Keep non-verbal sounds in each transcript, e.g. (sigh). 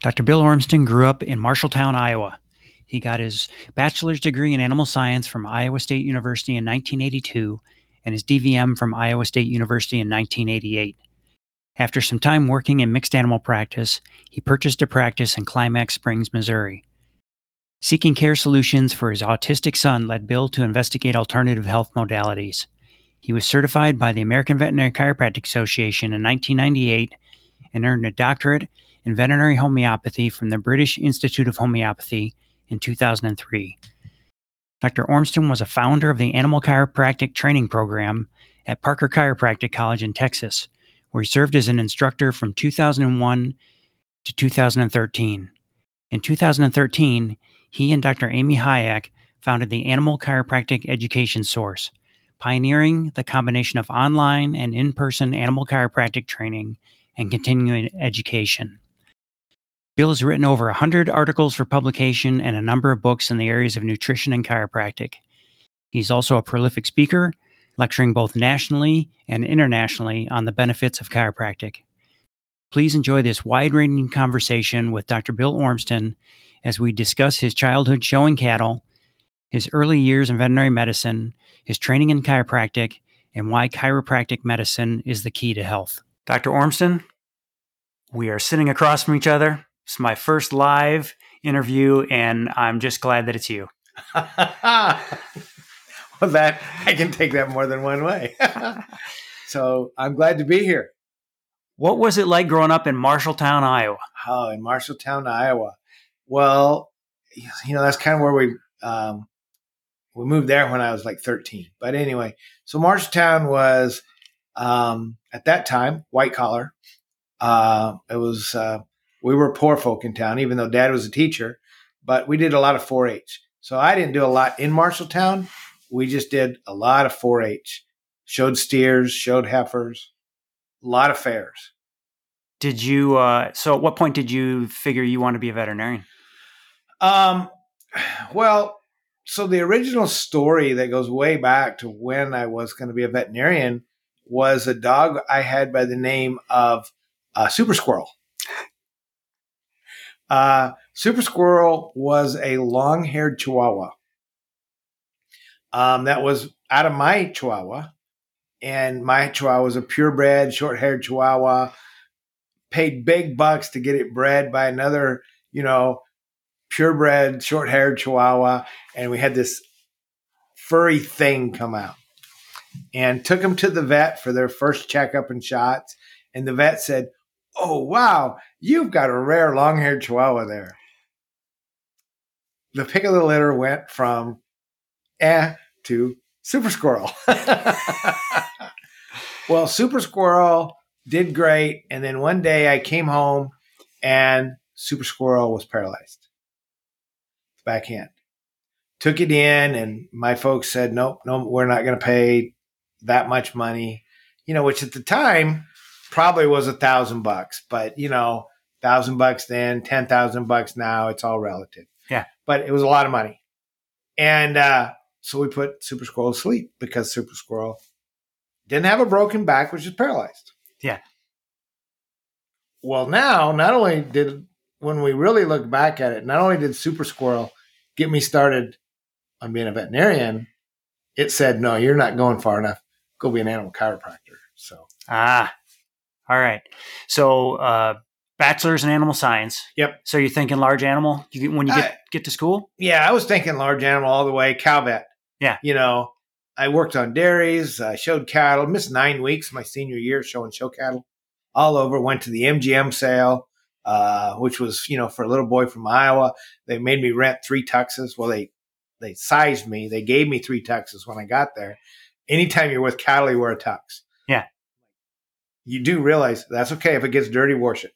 Dr. Bill Ormston grew up in Marshalltown, Iowa. He got his bachelor's degree in animal science from Iowa State University in 1982 and his DVM from Iowa State University in 1988. After some time working in mixed animal practice, he purchased a practice in Climax Springs, Missouri. Seeking care solutions for his autistic son led Bill to investigate alternative health modalities. He was certified by the American Veterinary Chiropractic Association in 1998 and earned a doctorate in veterinary homeopathy from the British Institute of Homeopathy in 2003. Dr. Ormston was a founder of the Animal Chiropractic Training Program at Parker Chiropractic College in Texas, where he served as an instructor from 2001 to 2013. In 2013, he and Dr. Amy Hayek founded the Animal Chiropractic Education Source, pioneering the combination of online and in person animal chiropractic training and continuing education. Bill has written over 100 articles for publication and a number of books in the areas of nutrition and chiropractic. He's also a prolific speaker, lecturing both nationally and internationally on the benefits of chiropractic. Please enjoy this wide ranging conversation with Dr. Bill Ormston as we discuss his childhood showing cattle, his early years in veterinary medicine, his training in chiropractic, and why chiropractic medicine is the key to health. Dr. Ormston, we are sitting across from each other. It's my first live interview, and I'm just glad that it's you. (laughs) well, that I can take that more than one way. (laughs) so I'm glad to be here. What was it like growing up in Marshalltown, Iowa? Oh, in Marshalltown, Iowa. Well, you know that's kind of where we um, we moved there when I was like 13. But anyway, so Marshalltown was um, at that time white collar. Uh, it was uh, we were poor folk in town, even though dad was a teacher, but we did a lot of 4 H. So I didn't do a lot in Marshalltown. We just did a lot of 4 H, showed steers, showed heifers, a lot of fairs. Did you, uh, so at what point did you figure you want to be a veterinarian? Um, well, so the original story that goes way back to when I was going to be a veterinarian was a dog I had by the name of uh, Super Squirrel. Uh, Super Squirrel was a long haired Chihuahua. Um, that was out of my Chihuahua. And my Chihuahua was a purebred, short haired Chihuahua. Paid big bucks to get it bred by another, you know, purebred, short haired Chihuahua. And we had this furry thing come out and took him to the vet for their first checkup and shots. And the vet said, Oh, wow, you've got a rare long haired chihuahua there. The pick of the litter went from eh to super squirrel. (laughs) well, super squirrel did great. And then one day I came home and super squirrel was paralyzed. Back end. Took it in, and my folks said, Nope, no, we're not going to pay that much money, you know, which at the time probably was a thousand bucks, but you know, thousand bucks then, ten thousand bucks now, it's all relative. Yeah. But it was a lot of money. And uh, so we put Super Squirrel to sleep because Super Squirrel didn't have a broken back, which is paralyzed. Yeah. Well, now, not only did, when we really look back at it, not only did Super Squirrel get me started on being a veterinarian, it said, no, you're not going far enough. Go be an animal chiropractor. So, ah, all right. So, uh, bachelor's in animal science. Yep. So you're thinking large animal you, when you get, I, get to school? Yeah, I was thinking large animal all the way, cow vet. Yeah. You know, I worked on dairies, I showed cattle, missed nine weeks my senior year showing show cattle all over, went to the MGM sale, uh, which was, you know, for a little boy from Iowa. They made me rent three tuxes. Well, they, they sized me. They gave me three tuxes when I got there. Anytime you're with cattle, you wear a tux Yeah. you do realize that's okay if it gets dirty, wash it.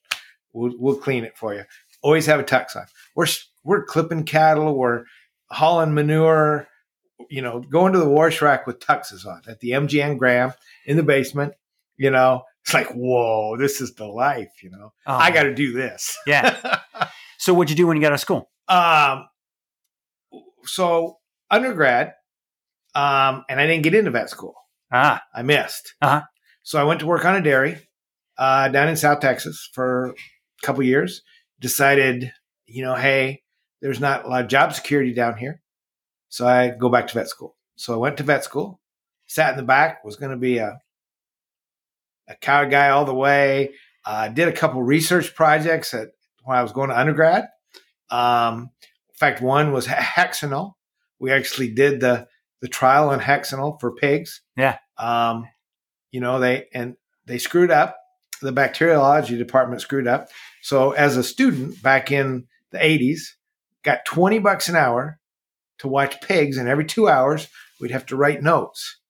We'll, we'll clean it for you. Always have a tux on. We're we're clipping cattle, we're hauling manure, you know, going to the wash rack with tuxes on at the MGM Grand in the basement. You know, it's like whoa, this is the life. You know, oh, I got to do this. Yeah. (laughs) so what'd you do when you got out of school? Um, so undergrad, um, and I didn't get into vet school. Ah, I missed. Uh huh. So I went to work on a dairy uh, down in South Texas for couple years. decided, you know, hey, there's not a lot of job security down here. So I go back to vet school. So I went to vet school, sat in the back, was going to be a, a cow guy all the way. Uh, did a couple research projects at, when I was going to undergrad. Um, in fact, one was hexanol. We actually did the the trial on hexanol for pigs. Yeah. Um, you know they and they screwed up. The bacteriology department screwed up. So as a student back in the 80s, got 20 bucks an hour to watch pigs, and every two hours we'd have to write notes.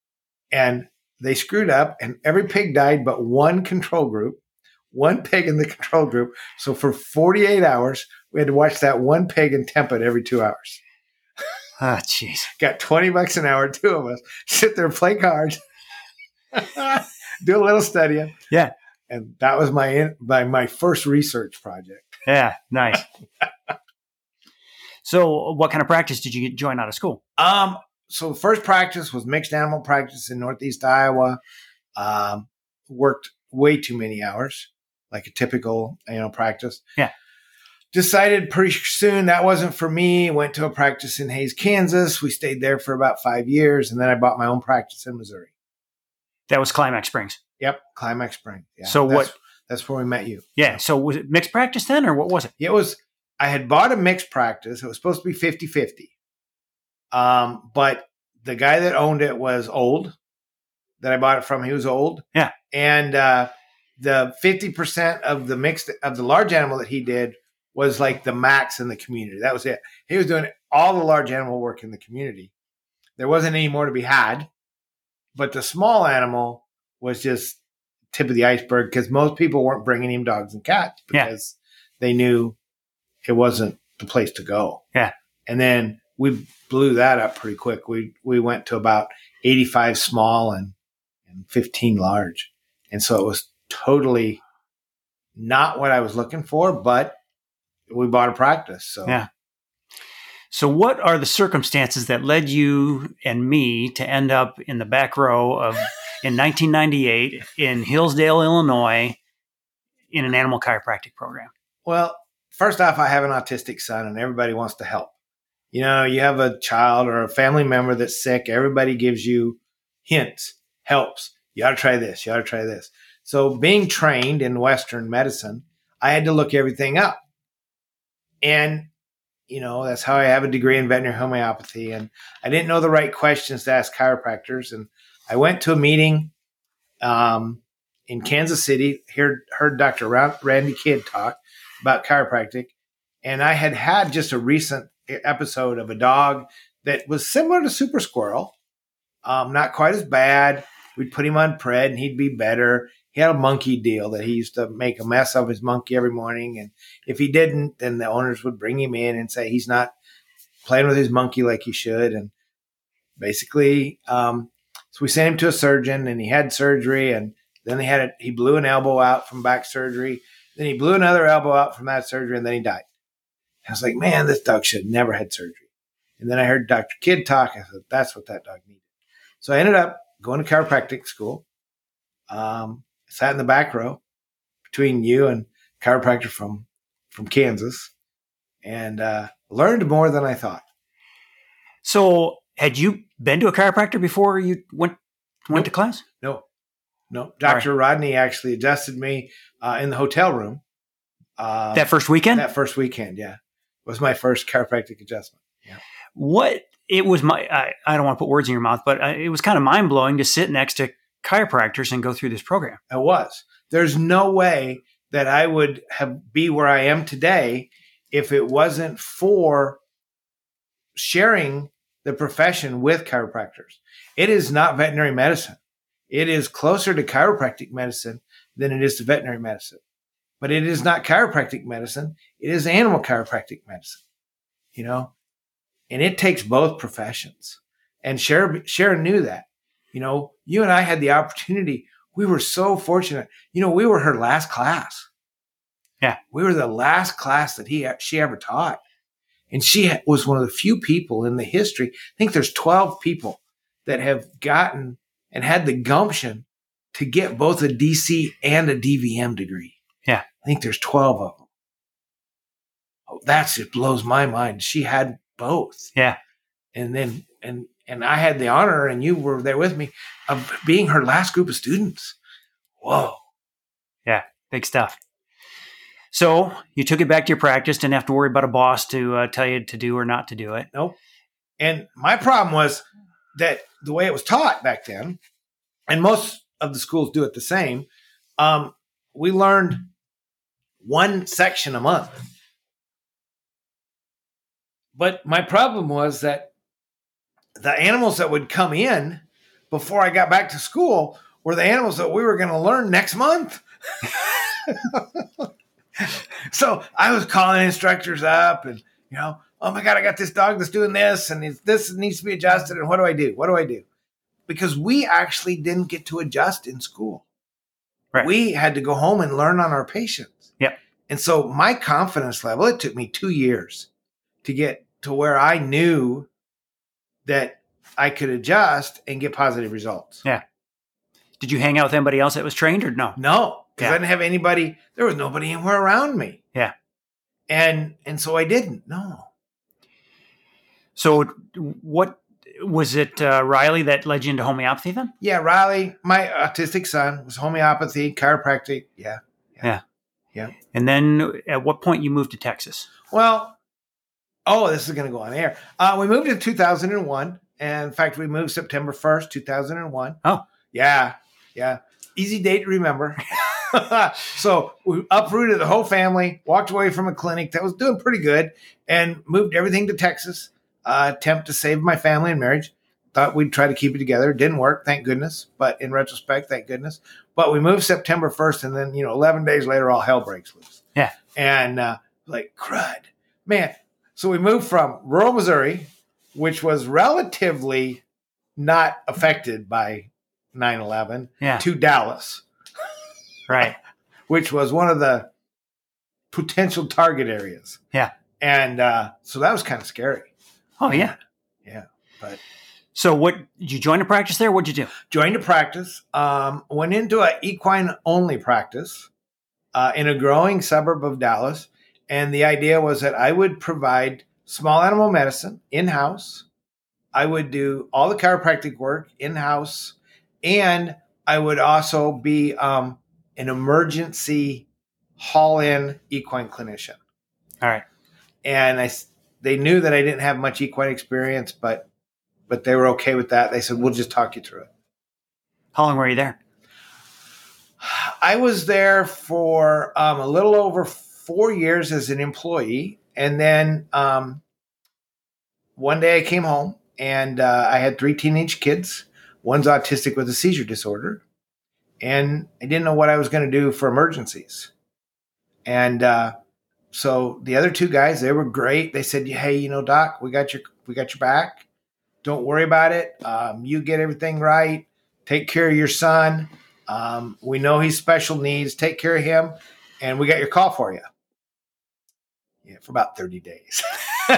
And they screwed up, and every pig died but one control group, one pig in the (laughs) control group. So for 48 hours, we had to watch that one pig and temp it every two hours. Ah, jeez. Got 20 bucks an hour, two of us, (laughs) sit there, play cards, (laughs) do a little studying. Yeah. And that was my, my, my first research project. Yeah, nice. so, what kind of practice did you get, join out of school? Um, so the first practice was mixed animal practice in Northeast Iowa. Um, worked way too many hours, like a typical you know practice. Yeah. Decided pretty soon that wasn't for me. Went to a practice in Hays, Kansas. We stayed there for about five years, and then I bought my own practice in Missouri. That was Climax Springs. Yep, Climax Spring. Yeah, So that's, what- That's where we met you. Yeah. So, was it mixed practice then, or what was it? It was. I had bought a mixed practice. It was supposed to be 50-50. Um, but the guy that owned it was old. That I bought it from, he was old. Yeah. And uh, the fifty percent of the mixed of the large animal that he did was like the max in the community. That was it. He was doing all the large animal work in the community. There wasn't any more to be had, but the small animal was just tip of the iceberg because most people weren't bringing him dogs and cats Yeah. because they knew it wasn't the place to go. Yeah. And then we blew that up pretty quick. We we went to about 85 small and and 15 large. And so it was totally not what I was looking for, but we bought a practice. So Yeah. So, what are the circumstances that led you and me to end up in the back row of in 1998 in Hillsdale, Illinois, in an animal chiropractic program? Well, first off, I have an autistic son and everybody wants to help. You know, you have a child or a family member that's sick, everybody gives you hints, helps. You ought to try this, you ought to try this. So, being trained in Western medicine, I had to look everything up. And, you know, that's how I have a degree in veterinary homeopathy. And I didn't know the right questions to ask chiropractors. And I went to a meeting um, in Kansas City, heard, heard Dr. Ra- Randy Kidd talk about chiropractic. And I had had just a recent episode of a dog that was similar to Super Squirrel, um, not quite as bad. We'd put him on pred and he'd be better. He had a monkey deal that he used to make a mess of his monkey every morning. And if he didn't, then the owners would bring him in and say he's not playing with his monkey like he should. And basically, um, we sent him to a surgeon and he had surgery and then he had a, he blew an elbow out from back surgery. Then he blew another elbow out from that surgery and then he died. I was like, man, this dog should have never had surgery. And then I heard Dr. Kidd talk. I said, that's what that dog needed. So I ended up going to chiropractic school. Um, sat in the back row between you and chiropractor from from Kansas, and uh, learned more than I thought. So, had you been to a chiropractor before you went went Nope. to class? No, no. Dr. Rodney actually adjusted me uh, in the hotel room. Uh, that first weekend? that first weekend, yeah, was my first chiropractic adjustment. what it was my I, I don't want to put words in your mouth, but I, it was kind of mind blowing to sit next to chiropractors and go through this program. It was. There's no way that I would have be where I am today if it wasn't for sharing the profession with chiropractors. It is not veterinary medicine. It is closer to chiropractic medicine than it is to veterinary medicine. But it is not chiropractic medicine. It is animal chiropractic medicine. You know, and it takes both professions. And Sharon, Sharon knew that. You know, you and I had the opportunity. We were so fortunate. You know, we were her last class. Yeah. we were the last class that he she ever taught, and she was one of the few people in the history. I think there's 12 people that have gotten and had the gumption to get both a DC and a DVM degree. Yeah. I think there's 12 of them. oh, that's it blows my mind. She had both. Yeah. And then and and I had the honor, and you were there with me, of being her last group of students. Whoa. Yeah. Big stuff. So you took it back to your practice, didn't have to worry about a boss to uh, tell you to do or not to do it. Nope. And my problem was that the way it was taught back then, and most of the schools do it the same, um, we learned one section a month. But my problem was that the animals that would come in before I got back to school were the animals that we were going to learn next month. (laughs) (laughs) so I was calling instructors up and, you know, oh my God, I got this dog that's doing this and this needs to be adjusted. And what do I do? What do I do? Because we actually didn't get to adjust in school. Right. We had to go home and learn on our patients. Yep. And so my confidence level, it took me two years to get to where I knew that I could adjust and get positive results. Yeah. Did you hang out with anybody else that was trained or no? No, because Yeah. I didn't have anybody. There was nobody anywhere around me. Yeah. And and so I didn't. No. So what was it uh, Riley that led you into homeopathy then? Yeah, Riley, my autistic son was homeopathy, chiropractic. Yeah. Yeah, yeah. yeah. And then at what point you moved to Texas? Well, oh, this is going to go on air. Uh, we moved in 2001. And in fact, we moved September 1st, 2001. Oh. Yeah. Yeah. Easy date to remember. (laughs) (laughs) so we uprooted the whole family, walked away from a clinic that was doing pretty good, and moved everything to Texas. Uh, attempt to save my family and marriage. Thought we'd try to keep it together. Didn't work, thank goodness. But in retrospect, thank goodness. But we moved September 1st, and then, you know, 11 days later, all hell breaks loose. Yeah. And uh, like, crud. Man. So we moved from rural Missouri, which was relatively not affected by 9 11, Yeah. to Dallas, Right. (laughs) which was one of the potential target areas. Yeah. And uh, so that was kind of scary. Oh yeah. Yeah. But So what did you join a practice there? What'd you do? joined a practice, um, went into an equine only practice uh, in a growing suburb of Dallas. And the idea was that I would provide small animal medicine in house. I would do all the chiropractic work in house. And I would also be um, an emergency haul in equine clinician. All right. And I, they knew that I didn't have much equine experience, but but they were okay with that. They said, "We'll just talk you through it." How long were you there? I was there for um, a little over four years as an employee, and then um, one day I came home and uh, I had three teenage kids. One's autistic with a seizure disorder, and I didn't know what I was going to do for emergencies. And uh, so the other two guys, they were great. They said, "Hey, you know, Doc, we got your we got your back. Don't worry about it. Um, you get everything right. Take care of your son." Um, we know he's special needs. Take care of him, and we got your call for you. Yeah, for about thirty days. (laughs)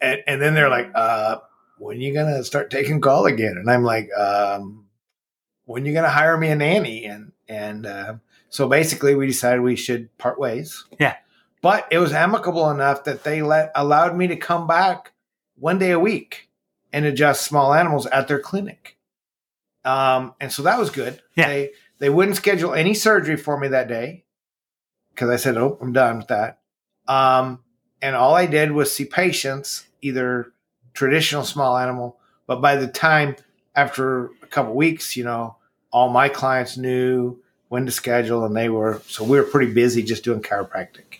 and, and then they're like, uh, "When you gonna start taking call again?" And I'm like, um, "When you gonna hire me a nanny?" And and uh, so basically, we decided we should part ways. Yeah. But it was amicable enough that they let allowed me to come back one day a week and adjust small animals at their clinic. Um, and so that was good. Yeah. They they wouldn't schedule any surgery for me that day because I said, "Oh, I'm done with that." Um, and all I did was see patients, either traditional small animal, but by the time after a couple weeks, you know, all my clients knew when to schedule, and they were so we were pretty busy just doing chiropractic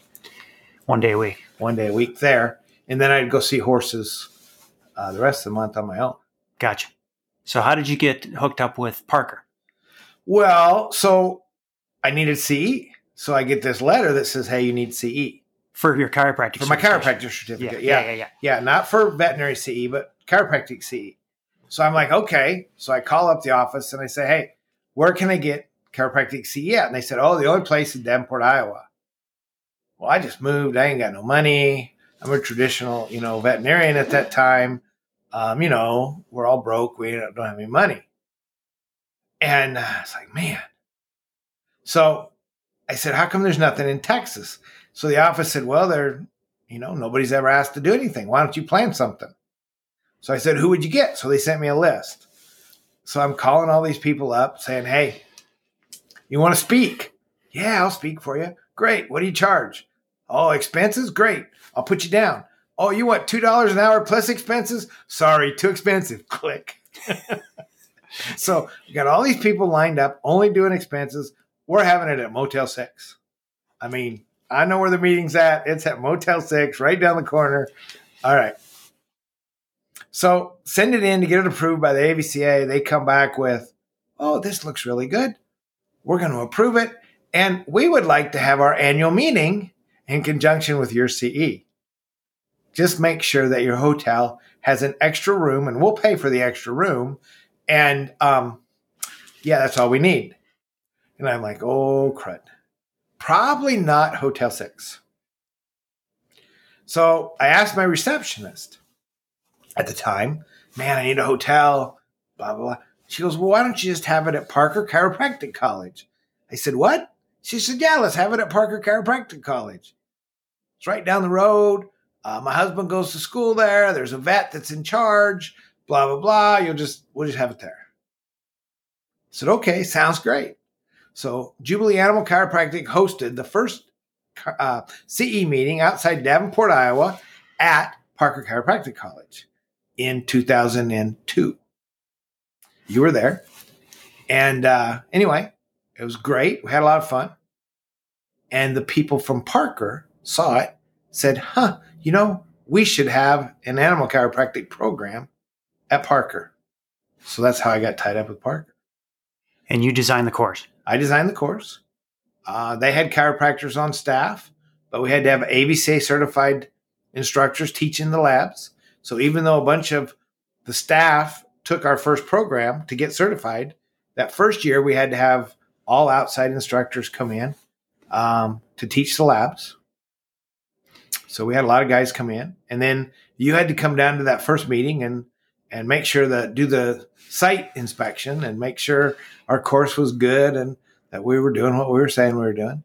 One day a week. one day a week there, and then I'd go see horses uh, the rest of the month on my own. Gotcha. So how did you get hooked up with Parker? Well, so I needed CE, so I get this letter that says, "Hey, you need CE For your chiropractic for my certification. chiropractor Yeah, certificate." yeah, Yeah, yeah, yeah. yeah, not for veterinary CE, but chiropractic CE. So I'm like, okay. So I call up the office and I say, "Hey, where can I get chiropractic CE at?" And they said, "Oh, the only place is Davenport, Iowa." Well, I just moved. I ain't got no money. I'm a traditional, you know, veterinarian at that time. Um, you know, we're all broke. We don't have any money. And uh, it's like, man. So I said, how come there's nothing in Texas? So the office said, well, there, you know, nobody's ever asked to do anything. Why don't you plan something? So I said, who would you get? So they sent me a list. So I'm calling all these people up saying, hey, you want to speak? Yeah, I'll speak for you. Great. What do you charge? Oh, expenses? Great. I'll put you down. Oh, you want $2 an hour plus expenses? Sorry, too expensive. (laughs) Click. (laughs) so you got all these people lined up, only doing expenses. We're having it at Motel 6. I mean, I know where the meeting's at. It's at Motel 6, right down the corner. All right. So send it in to get it approved by the AVCA. They come back with, oh, this looks really good. We're going to approve it. And we would like to have our annual meeting in conjunction with your CE. Just make sure that your hotel has an extra room and we'll pay for the extra room. And um, yeah, that's all we need. And I'm like, oh, crud. Probably not Hotel 6. So I asked my receptionist at the time, man, I need a hotel, blah, blah, blah. She goes, well, why don't you just have it at Parker Chiropractic College? I said, what? She said, yeah, let's have it at Parker Chiropractic College. It's right down the road. Uh, my husband goes to school there. There's a vet that's in charge, blah, blah, blah. You'll just, we'll just have it there. I said, okay, sounds great. So Jubilee Animal Chiropractic hosted the first uh, CE meeting outside Davenport, Iowa at Parker Chiropractic College in 2002. You were there. And uh, anyway, it was great. We had a lot of fun. And the people from Parker saw it, said, huh, you know, we should have an animal chiropractic program at Parker. So that's how I got tied up with Parker. And you designed the course. I designed the course. Uh, they had chiropractors on staff, but we had to have AVCA certified instructors teaching the labs. So even though a bunch of the staff took our first program to get certified, that first year we had to have all outside instructors come in um, to teach the labs. So we had a lot of guys come in, and then you had to come down to that first meeting and and make sure that do the site inspection and make sure our course was good and that we were doing what we were saying we were doing.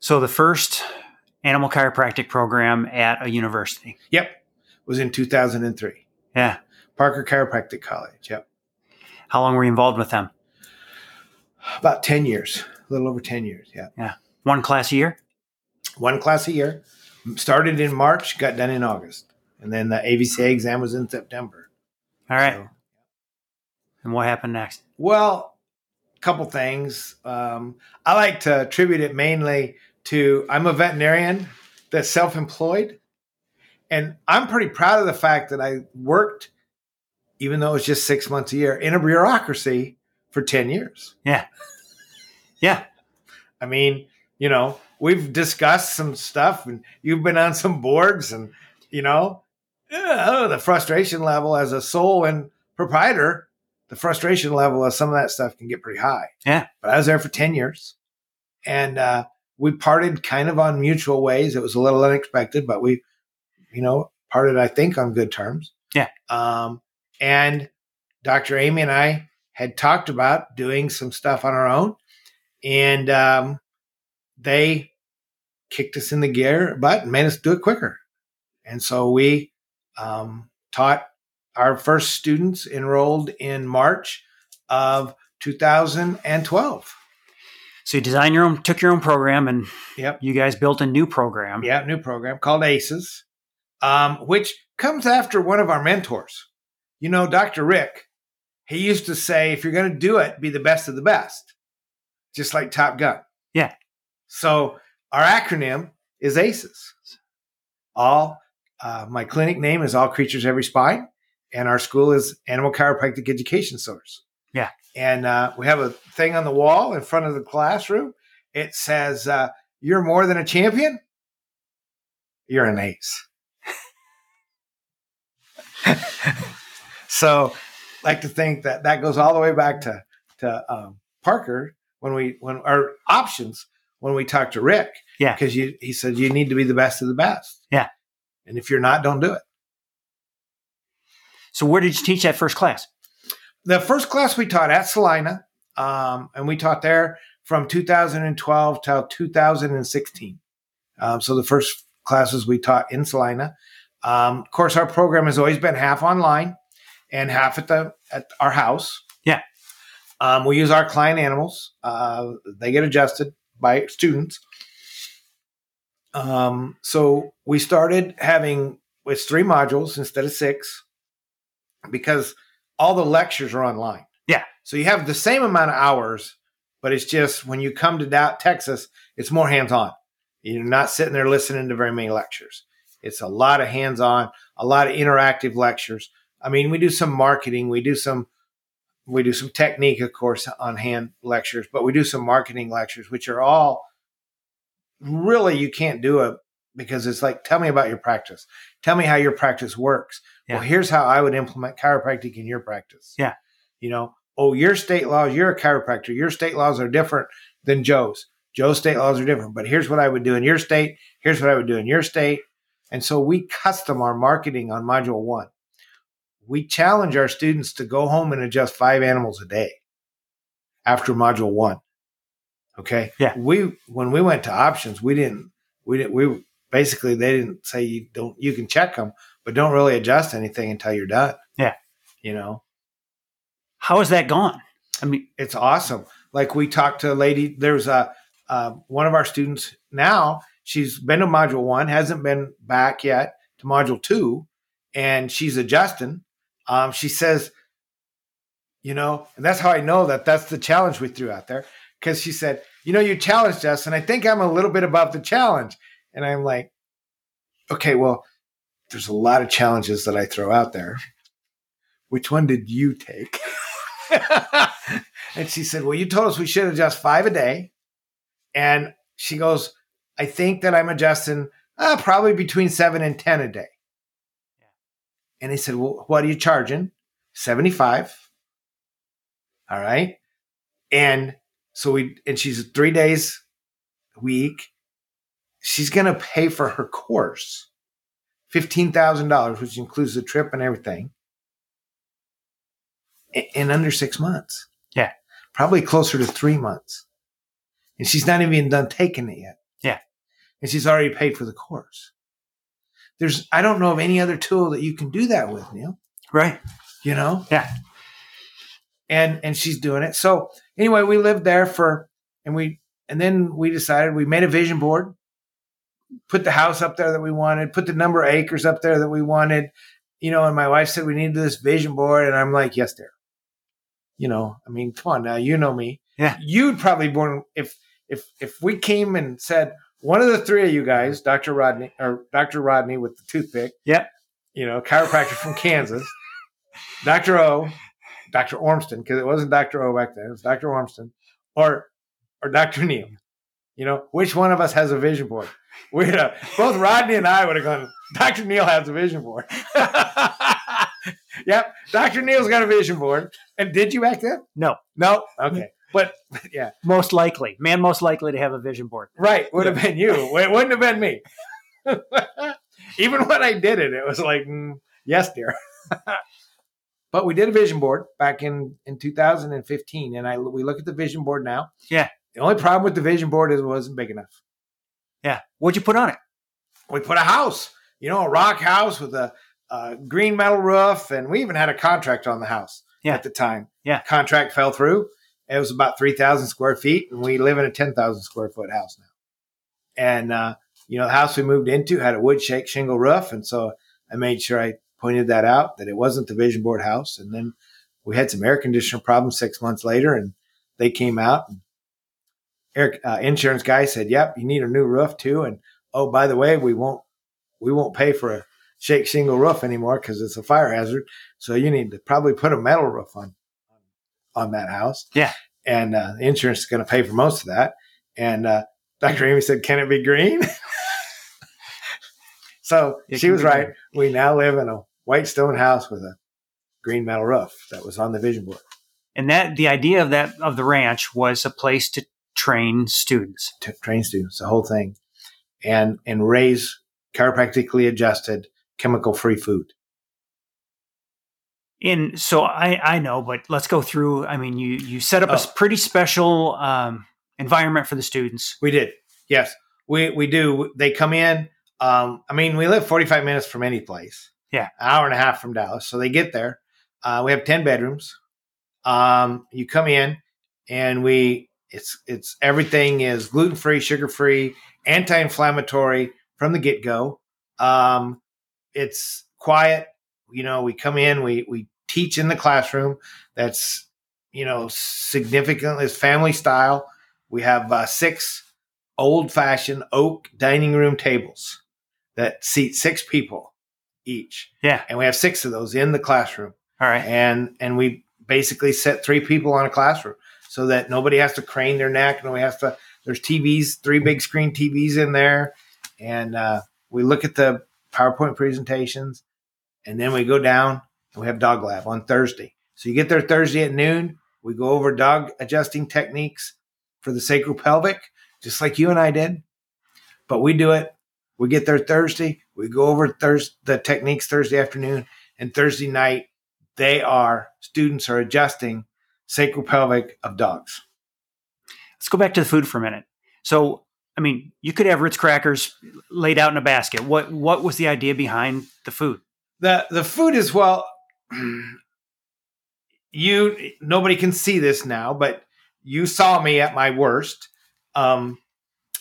So the first animal chiropractic program at a university. Yep, was in 2003. Yeah. Parker Chiropractic College. Yep. How long were you involved with them? About 10 years, a little over 10 years. Yeah. Yeah. One class a year? One class a year. Started in March, got done in August. And then the AVCA exam was in September. All right. So- and what happened next? Well, a couple things. Um, I like to attribute it mainly to I'm a veterinarian that's self employed. And I'm pretty proud of the fact that I worked, even though it was just six months a year, in a bureaucracy for 10 years. Yeah. Yeah. I mean, you know, we've discussed some stuff and you've been on some boards and, you know, oh, the frustration level as a sole and proprietor, the frustration level of some of that stuff can get pretty high. Yeah. But I was there for 10 years and uh, we parted kind of on mutual ways. It was a little unexpected, but we, you know, parted, I think, on good terms. Yeah. Um, and Dr. Amy and I had talked about doing some stuff on our own. And um, they kicked us in the gear butt and made us do it quicker. And so we um, taught our first students enrolled in March of 2012. So you designed your own, took your own program, and Yep. you guys built a new program. Yeah, new program called ACES, um, which comes after one of our mentors. You know, Dr. Rick, he used to say, if you're going to do it, be the best of the best, just like Top Gun. Yeah. So our acronym is ACES. All, uh, my clinic name is All Creatures Every Spine, and our school is Animal Chiropractic Education Source. Yeah. And uh, we have a thing on the wall in front of the classroom. It says, uh, You're more than a champion, you're an ace. (laughs) so, I like to think that that goes all the way back to to um, Parker when we when our options when we talked to Rick. Yeah. because he said you need to be the best of the best. Yeah. And if you're not, don't do it. So where did you teach that first class? The first class we taught at Salina, um, and we taught there from 2012 till 2016. Um, so the first classes we taught in Salina. Um, of course, our program has always been half online and half at the at our house. Yeah. Um, we use our client animals. Uh, they get adjusted by students. Um, so we started having it's three modules instead of six because all the lectures are online. Yeah. So you have the same amount of hours, but it's just when you come to Dallas, Texas, it's more hands on. You're not sitting there listening to very many lectures. It's a lot of hands on, a lot of interactive lectures. I mean, we do some marketing, we do some we do some technique, of course, on hand lectures, but we do some marketing lectures, which are all really you can't do it because it's like, tell me about your practice. Tell me how your practice works. Yeah. Well, here's how I would implement chiropractic in your practice. Yeah. You know, oh, your state laws, you're a chiropractor. Your state laws are different than Joe's. Joe's state laws are different, but here's what I would do in your state. Here's what I would do in your state. And so we custom our marketing on module one. We challenge our students to go home and adjust five animals a day after module one. Okay. Yeah. We, when we went to options, we didn't, we didn't, we basically, they didn't say you don't, you can check them, but don't really adjust anything until you're done. Yeah. You know, How has that gone? I mean, it's awesome. Like we talked to a lady, there's a, uh, one of our students now, she's been to module one, hasn't been back yet to module two, and she's adjusting. Um, she says, you know, and that's how I know that that's the challenge we threw out there. Cause she said, you know, you challenged us, and I think I'm a little bit above the challenge. And I'm like, okay, well, there's a lot of challenges that I throw out there. Which one did you take? (laughs) and she said, Well, you told us we should adjust five a day. And she goes, I think that I'm adjusting uh, probably between seven and 10 a day. And he said, Well, what are you charging? 75. All right. And so we, and she's three days a week. She's going to pay for her course $15,000, which includes the trip and everything, in under six months. Yeah. Probably closer to three months. And she's not even done taking it yet. Yeah. And she's already paid for the course. There's, I don't know of any other tool that you can do that with, Neil, right. you know? Yeah. and and she's doing it. So anyway, we lived there for and we and then we decided we made a vision board, put the house up there that we wanted, put the number of acres up there that we wanted, you know, and my wife said we needed this vision board and I'm like, yes, dear. You know, I mean, come on now, you know me. Yeah. You'd probably born if if if we came and said one of the three of you guys, Dr. Rodney or Dr. Rodney with the toothpick. Yep. You know, chiropractor from Kansas. Dr. O, Dr. Ormston, because it wasn't Dr. O back then, it was Dr. Ormston, or or Dr. Neal. You know, which one of us has a vision board? We'd have, both Rodney and I would have gone, Dr. Neal has a vision board. (laughs) yep, Dr. Neal's got a vision board. And did you back then? No. No? Okay. But yeah, Most likely, man, most likely to have a vision board. right. Would have been you. It wouldn't have been me. (laughs) Even when I did it, it was like, mm, yes, dear. (laughs) but we did a vision board back in, in 2015. And I we look at the vision board now. Yeah. The only problem with the vision board is it wasn't big enough. Yeah. What'd you put on it? we put a house, you know, a rock house with a, a green metal roof, and we even had a contract on the house Yeah. at the time. Yeah. contract fell through. It was about three thousand square feet, and we live in a ten thousand square foot house now. And uh, you know, the house we moved into had a wood shake shingle roof, and so I made sure I pointed that out that it wasn't the vision board house. And then we had some air conditioner problems six months later, and they came out. And air uh, insurance guy said, "Yep, you need a new roof too." And oh, by the way, we won't we won't pay for a shake shingle roof anymore because it's a fire hazard. So you need to probably put a metal roof on on that house. Yeah. and uh, the insurance is going to pay for most of that. And uh, Dr. Amy said, "Can it be green?" (laughs) so It she was right. We now live in a white stone house with a green metal roof that was on the vision board And that the idea of that of the ranch was a place to train students. to train students, the whole thing, and and raise chiropractically adjusted, chemical free food. And so I I know, but let's go through. I mean, you you set up a Oh. s- pretty special um, environment for the students. We did. Yes, we we do. They come in. Um, I mean, we live 45 minutes from any place. Yeah. hour and a half from Dallas. So they get there. Uh, we have 10 bedrooms. Um, you come in, and we it's it's everything is gluten free, sugar free, anti inflammatory from the get go. Um, it's quiet. You know, we come in, we we teach in the classroom. That's you know significant. It's family style. We have uh, six old fashioned oak dining room tables that seat six people each, Yeah. and we have six of those in the classroom All right. and and we basically set three people on a classroom so that nobody has to crane their neck. Nobody has to. There's TVs, three big screen TVs in there, and uh, we look at the PowerPoint presentations, and then we go down and we have dog lab on Thursday. So you get there Thursday at noon. We go over dog adjusting techniques for the sacropelvic, just like you and I did, but we do it. We get there Thursday. We go over Thursday the techniques Thursday afternoon, and Thursday night they are students are adjusting sacropelvic of dogs. Let's go back to the food for a minute. So, I mean, you could have Ritz crackers laid out in a basket. What what was the idea behind the food? The the food is well you nobody can see this now, but you saw me at my worst. Um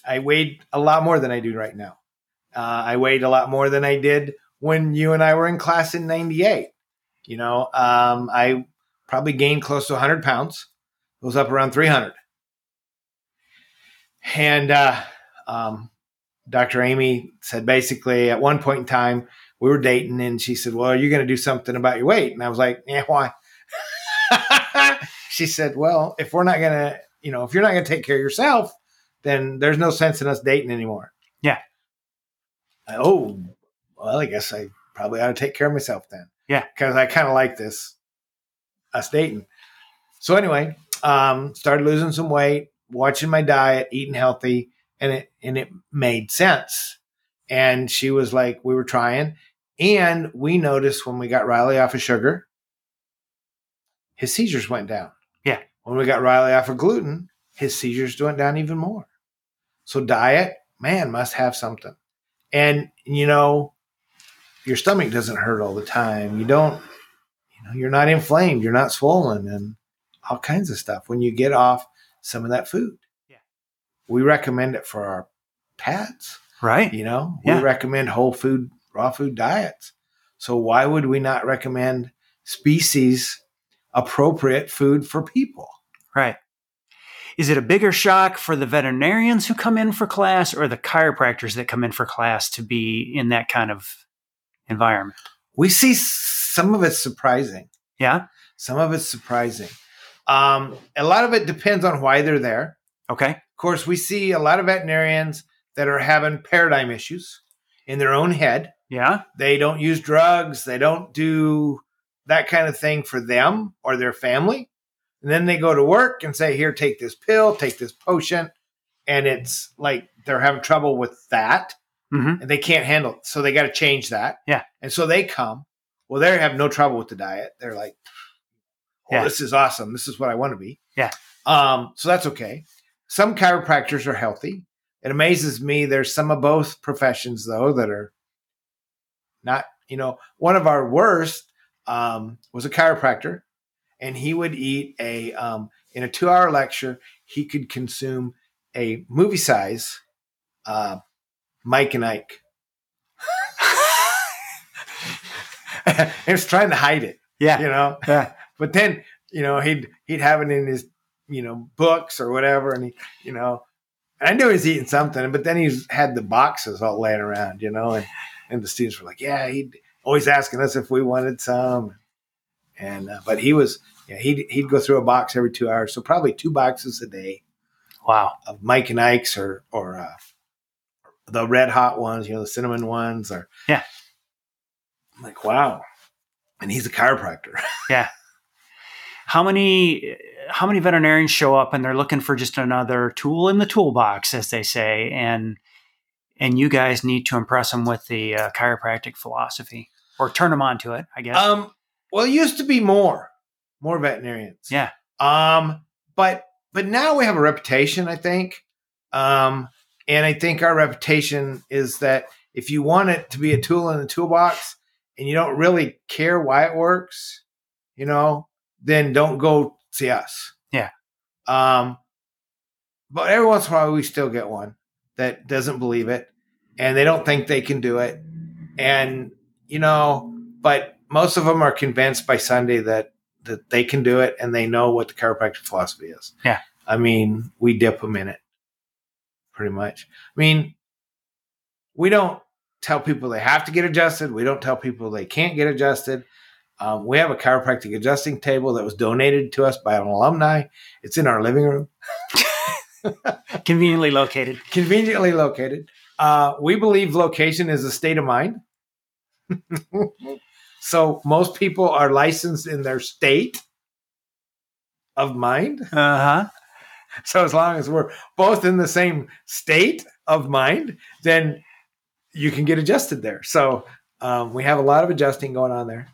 I weighed a lot more than I do right now. Uh, I weighed a lot more than I did when you and I were in class in 98. You know, um, I probably gained close to 100 pounds. It was up around 300. And uh, um, Dr. Amy said basically at one point in time, we were dating and she said, Well, you're going to do something about your weight. And I was like, Yeah, why? (laughs) she said, Well, if we're not going to, you know, if you're not going to take care of yourself, then there's no sense in us dating anymore. Yeah. Oh, well, I guess I probably ought to take care of myself then. Yeah. Because I kind of like this, us dating. So anyway, um, started losing some weight, watching my diet, eating healthy, and it and it made sense. And she was like, we were trying, and we noticed when we got Riley off of sugar, his seizures went down. Yeah. When we got Riley off of gluten, his seizures went down even more. So diet, man, must have something. And you know, your stomach doesn't hurt all the time. You don't, you know, you're not inflamed, you're not swollen, and all kinds of stuff when you get off some of that food. Yeah. We recommend it for our pets. Right. You know, Yeah. we recommend whole food, raw food diets. So why would we not recommend species appropriate food for people? Right. Is it a bigger shock for the veterinarians who come in for class or the chiropractors that come in for class to be in that kind of environment? We see some of it surprising. Yeah. Some of it's surprising. Um, a lot of it depends on why they're there. Okay. Of course, we see a lot of veterinarians that are having paradigm issues in their own head. Yeah. They don't use drugs. They don't do that kind of thing for them or their family. And then they go to work and say, here, take this pill, take this potion. And it's like they're having trouble with that hmm and they can't handle it. So they got to change that. Yeah. And so they come. Well, they have no trouble with the diet. They're like, oh, Yeah. this is awesome. This is what I want to be. Yeah. Um, so that's okay. Some chiropractors are healthy. It amazes me. There's some of both professions though that are not, you know, one of our worst um, was a chiropractor and he would eat a, um, in a two hour lecture, he could consume a movie size, uh, Mike and Ike. (laughs) he was trying to hide it, Yeah. you know. Yeah. (laughs) But then, you know, he'd he'd have it in his, you know, books or whatever, and he, you know, and I knew he was eating something, but then he had the boxes all laying around, you know, and and the students were like, yeah, he'd always asking us if we wanted some, and uh, but he was, yeah, he'd he'd go through a box every two hours, so probably two boxes a day Wow. of Mike and Ike's or or uh, the red hot ones, you know, the cinnamon ones, or Yeah. I'm like, wow, and he's a chiropractor. (laughs) Yeah. How many how many veterinarians show up and they're looking for just another tool in the toolbox, as they say, and and you guys need to impress them with the uh, chiropractic philosophy or turn them on to it, I guess. Um, well, it used to be more, more veterinarians. yeah. Um, but but now we have a reputation, I think. Um, and I think our reputation is that if you want it to be a tool in the toolbox and you don't really care why it works, you know, then don't go see us. Yeah. Um, but every once in a while, we still get one that doesn't believe it and they don't think they can do it. And, you know, but most of them are convinced by Sunday that that they can do it and they know what the chiropractic philosophy is. Yeah. I mean, we dip them in it pretty much. I mean, we don't tell people they have to get adjusted. We don't tell people they can't get adjusted. Um, we have a chiropractic adjusting table that was donated to us by an alumni. It's in our living room, (laughs) Conveniently located. conveniently located. Uh, we believe location is a state of mind. (laughs) so most people are licensed in their state of mind. Uh huh. (laughs) So as long as we're both in the same state of mind, then you can get adjusted there. So um, we have a lot of adjusting going on there,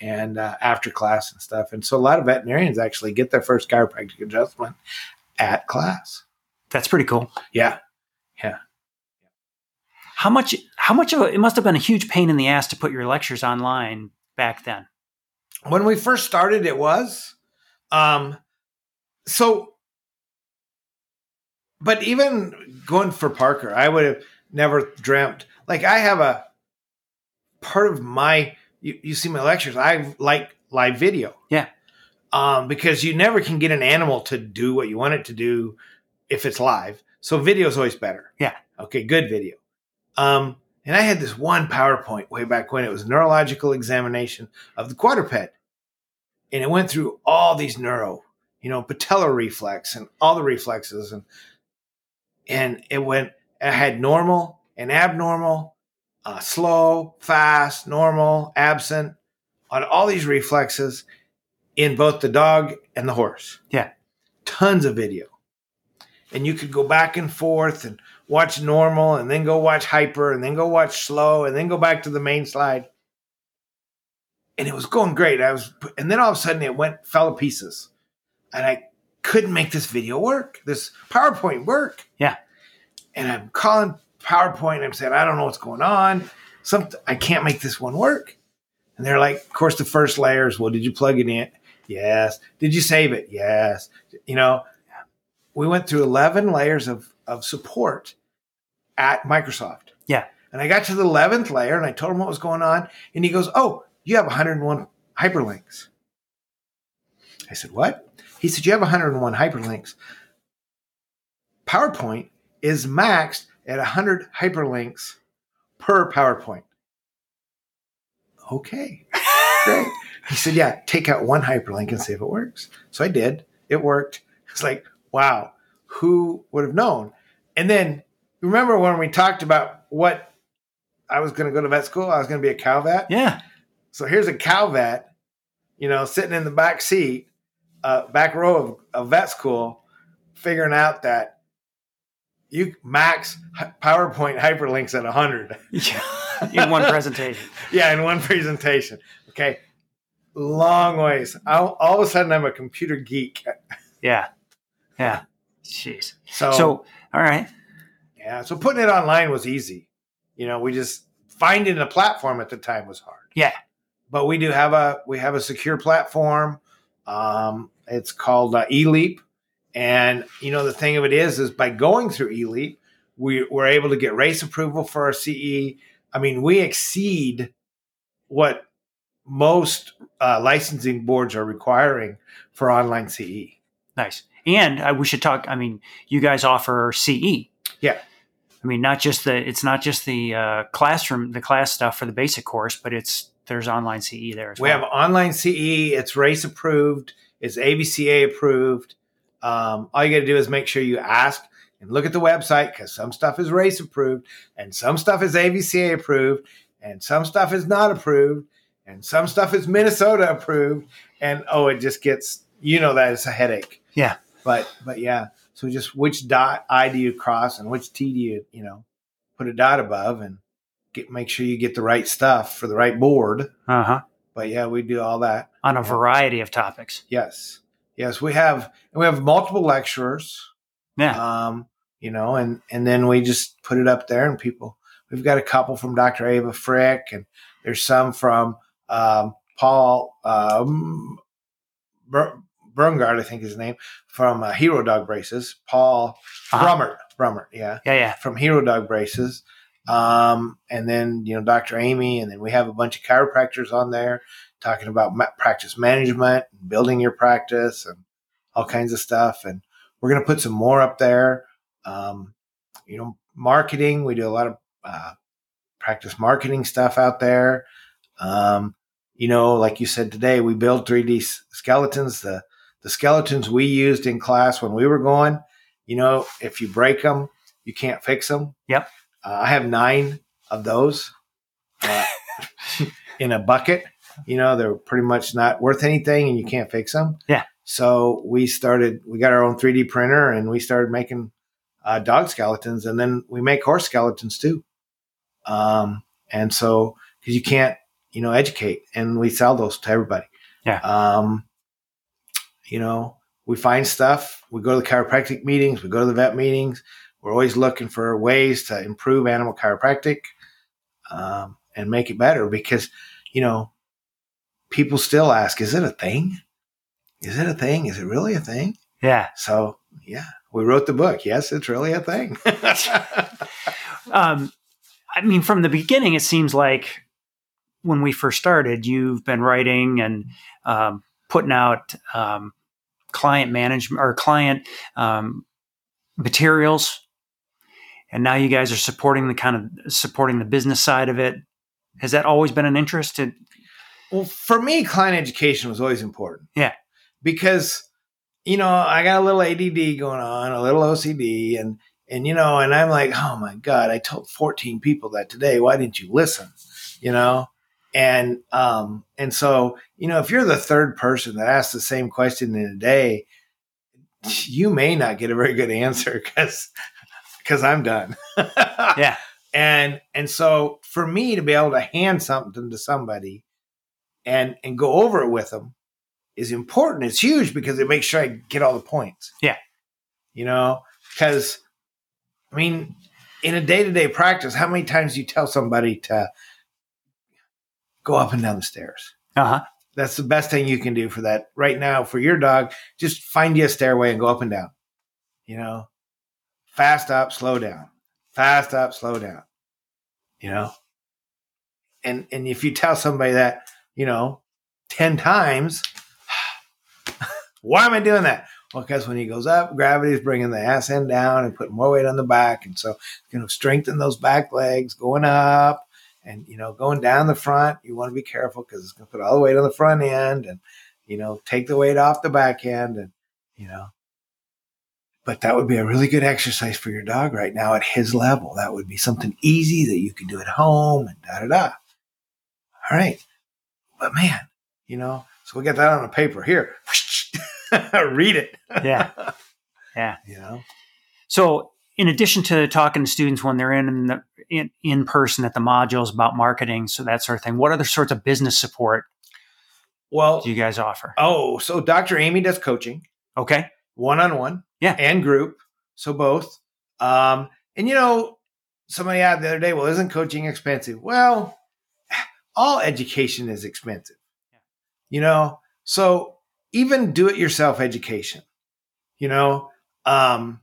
and uh, after class and stuff. And so a lot of veterinarians actually get their first chiropractic adjustment at class. That's pretty cool. Yeah, How much? How much of a, it must have been a huge pain in the ass to put your lectures online back then. when we first started, it was. Um, so, but even going for Parker, I would have never dreamt. Like I have a part of my. You, you see my lectures. I like live video. Yeah. Um, because you never can get an animal to do what you want it to do if it's live. So video is always better. Yeah. Okay. Good video. Um, and I had this one PowerPoint way back when it was neurological examination of the quadruped. And it went through all these neuro, you know, patellar reflex and all the reflexes. And, and it went, it had normal and abnormal, uh, slow, fast, normal, absent on all these reflexes in both the dog and the horse. Yeah. Tons of video. And you could go back and forth and watch normal and then go watch hyper and then go watch slow and then go back to the main slide. And it was going great. I was, and then all of a sudden it went, fell to pieces. And I couldn't make this video work, this PowerPoint work. Yeah. And I'm calling PowerPoint and I'm saying, I don't know what's going on. Something, I can't make this one work. And they're like, of course, the first layers. Well, did you plug it in? Yes. Did you save it? Yes. You know, we went through 11 layers of, of support at Microsoft. Yeah. And I got to the 11th layer and I told him what was going on. And he goes, Oh, you have 101 hyperlinks. I said, What? He said, You have 101 hyperlinks. PowerPoint is maxed at 100 hyperlinks per PowerPoint. Okay, (laughs) great. He said, Yeah, take out one hyperlink and see if it works. So I did. It worked. It's like, wow, who would have known? And then remember when we talked about what I was going to go to vet school? I was going to be a cow vet. Yeah. So here's a cow vet, you know, sitting in the back seat, uh, back row of, of vet school, figuring out that you max PowerPoint hyperlinks at 100. (laughs) In one presentation. yeah, in one presentation. Okay. Long ways. All, all of a sudden, I'm a computer geek. Yeah. Yeah. Jeez. So, So, all right. yeah, so putting it online was easy. You know, we just finding a platform at the time was hard. Yeah. but we do have a we have a secure platform. Um, it's called uh, eLeap, and you know the thing of it is, is by going through eLeap, we we're able to get RACE approval for our CE. I mean, we exceed what most uh, licensing boards are requiring for online. CE. Nice. And uh, we should talk. I mean, you guys offer CE. Yeah. I mean, not just the it's not just the uh, classroom, the class stuff for the basic course, but it's there's online CE there as well. We well. have online CE. It's RACE approved. It's AVCA approved. Um, all you got to do is make sure you ask and look at the website because some stuff is RACE approved and some stuff is AVCA approved and some stuff is not approved and some stuff is Minnesota approved. And oh, it just gets you know that it's a headache. Yeah. But but yeah. So just which dot I do you cross and which T do you you know put a dot above and get make sure you get the right stuff for the right board. uh huh. But yeah, we do all that. On a variety of topics. Yes. Yes, we have we have multiple lecturers. Yeah. Um, you know, and and then we just put it up there, and people. We've got a couple from Dr. Ava Frick, and there's some from um, Paul um, Berngard, I think his name, from uh, Hero Dog Braces. Paul Uh-huh. Brummert, Brummert, yeah, Yeah. Yeah. from Hero Dog Braces. Um, and then you know Dr. Amy, and then we have a bunch of chiropractors on there talking about ma- practice management, and building your practice, and all kinds of stuff. And we're going to put some more up there. Um, you know, marketing. We do a lot of uh, practice marketing stuff out there. Um, you know, like you said today, we build 3D skeletons. The the skeletons we used in class when we were going. You know, if you break them, you can't fix them. Yep. Uh, I have nine of those uh, (laughs) in a bucket. You know, they're pretty much not worth anything, and you can't fix them. Yeah. So we started. We got our own 3D printer, and we started making uh, dog skeletons, and then we make horse skeletons too. Um, and so because you can't, you know, educate, and we sell those to everybody. Yeah. Um, you know, we find stuff. We go to the chiropractic meetings. We go to the vet meetings. We're always looking for ways to improve animal chiropractic um, and make it better because, you know, people still ask, is it a thing? Is it a thing? Is it really a thing? Yeah. So, yeah, we wrote the book. Yes, it's really a thing. (laughs) Um, I mean, from the beginning, it seems like when we first started, you've been writing and um, putting out um, client management or client um, materials, and now you guys are supporting the kind of supporting the business side of it. Has that always been an interest? In, Well, for me, client education was always important. Yeah. Because, you know, I got a little ADD going on, a little OCD, and, and, you know, and I'm like, oh my God, I told 14 people that today. Why didn't you listen? You know? And, um, and so, you know, if you're the third person that asks the same question in a day, you may not get a very good answer because, because I'm done. (laughs) yeah, and and so for me to be able to hand something to somebody and and go over it with them is important. It's huge because it makes sure i get all the points. Yeah. you know because i mean in a day-to-day practice how many times do you tell somebody to go up and down the stairs? Uh huh, that's the best thing you can do for that right now for your dog. Just find you a stairway and go up and down you know? Fast up slow down. Fast up slow down you know? And and if you tell somebody that you know 10 times (sighs) why am i doing that? Well because when he goes up gravity is bringing the ass end down and putting more weight on the back. And so it's going to strengthen those back legs going up and you know going down the front you want to be careful because it's going to put all the weight on the front end and you know take the weight off the back end and you know. But that would be a really good exercise for your dog right now at his level. That would be something easy that you could do at home and da da da. All right. But man you know so we got that on a paper. Here (laughs) read it. Yeah, (laughs) yeah. you know? So, in addition to talking to students when they're in the, in, in person at the modules about marketing, so that sort of thing, what other sorts of business support well do you guys offer? oh so dr amy does coaching Okay. one-on-one Yeah. and group so both um and you know somebody asked the other day well isn't coaching expensive well all education is expensive Yeah. you know so even do it yourself education you know um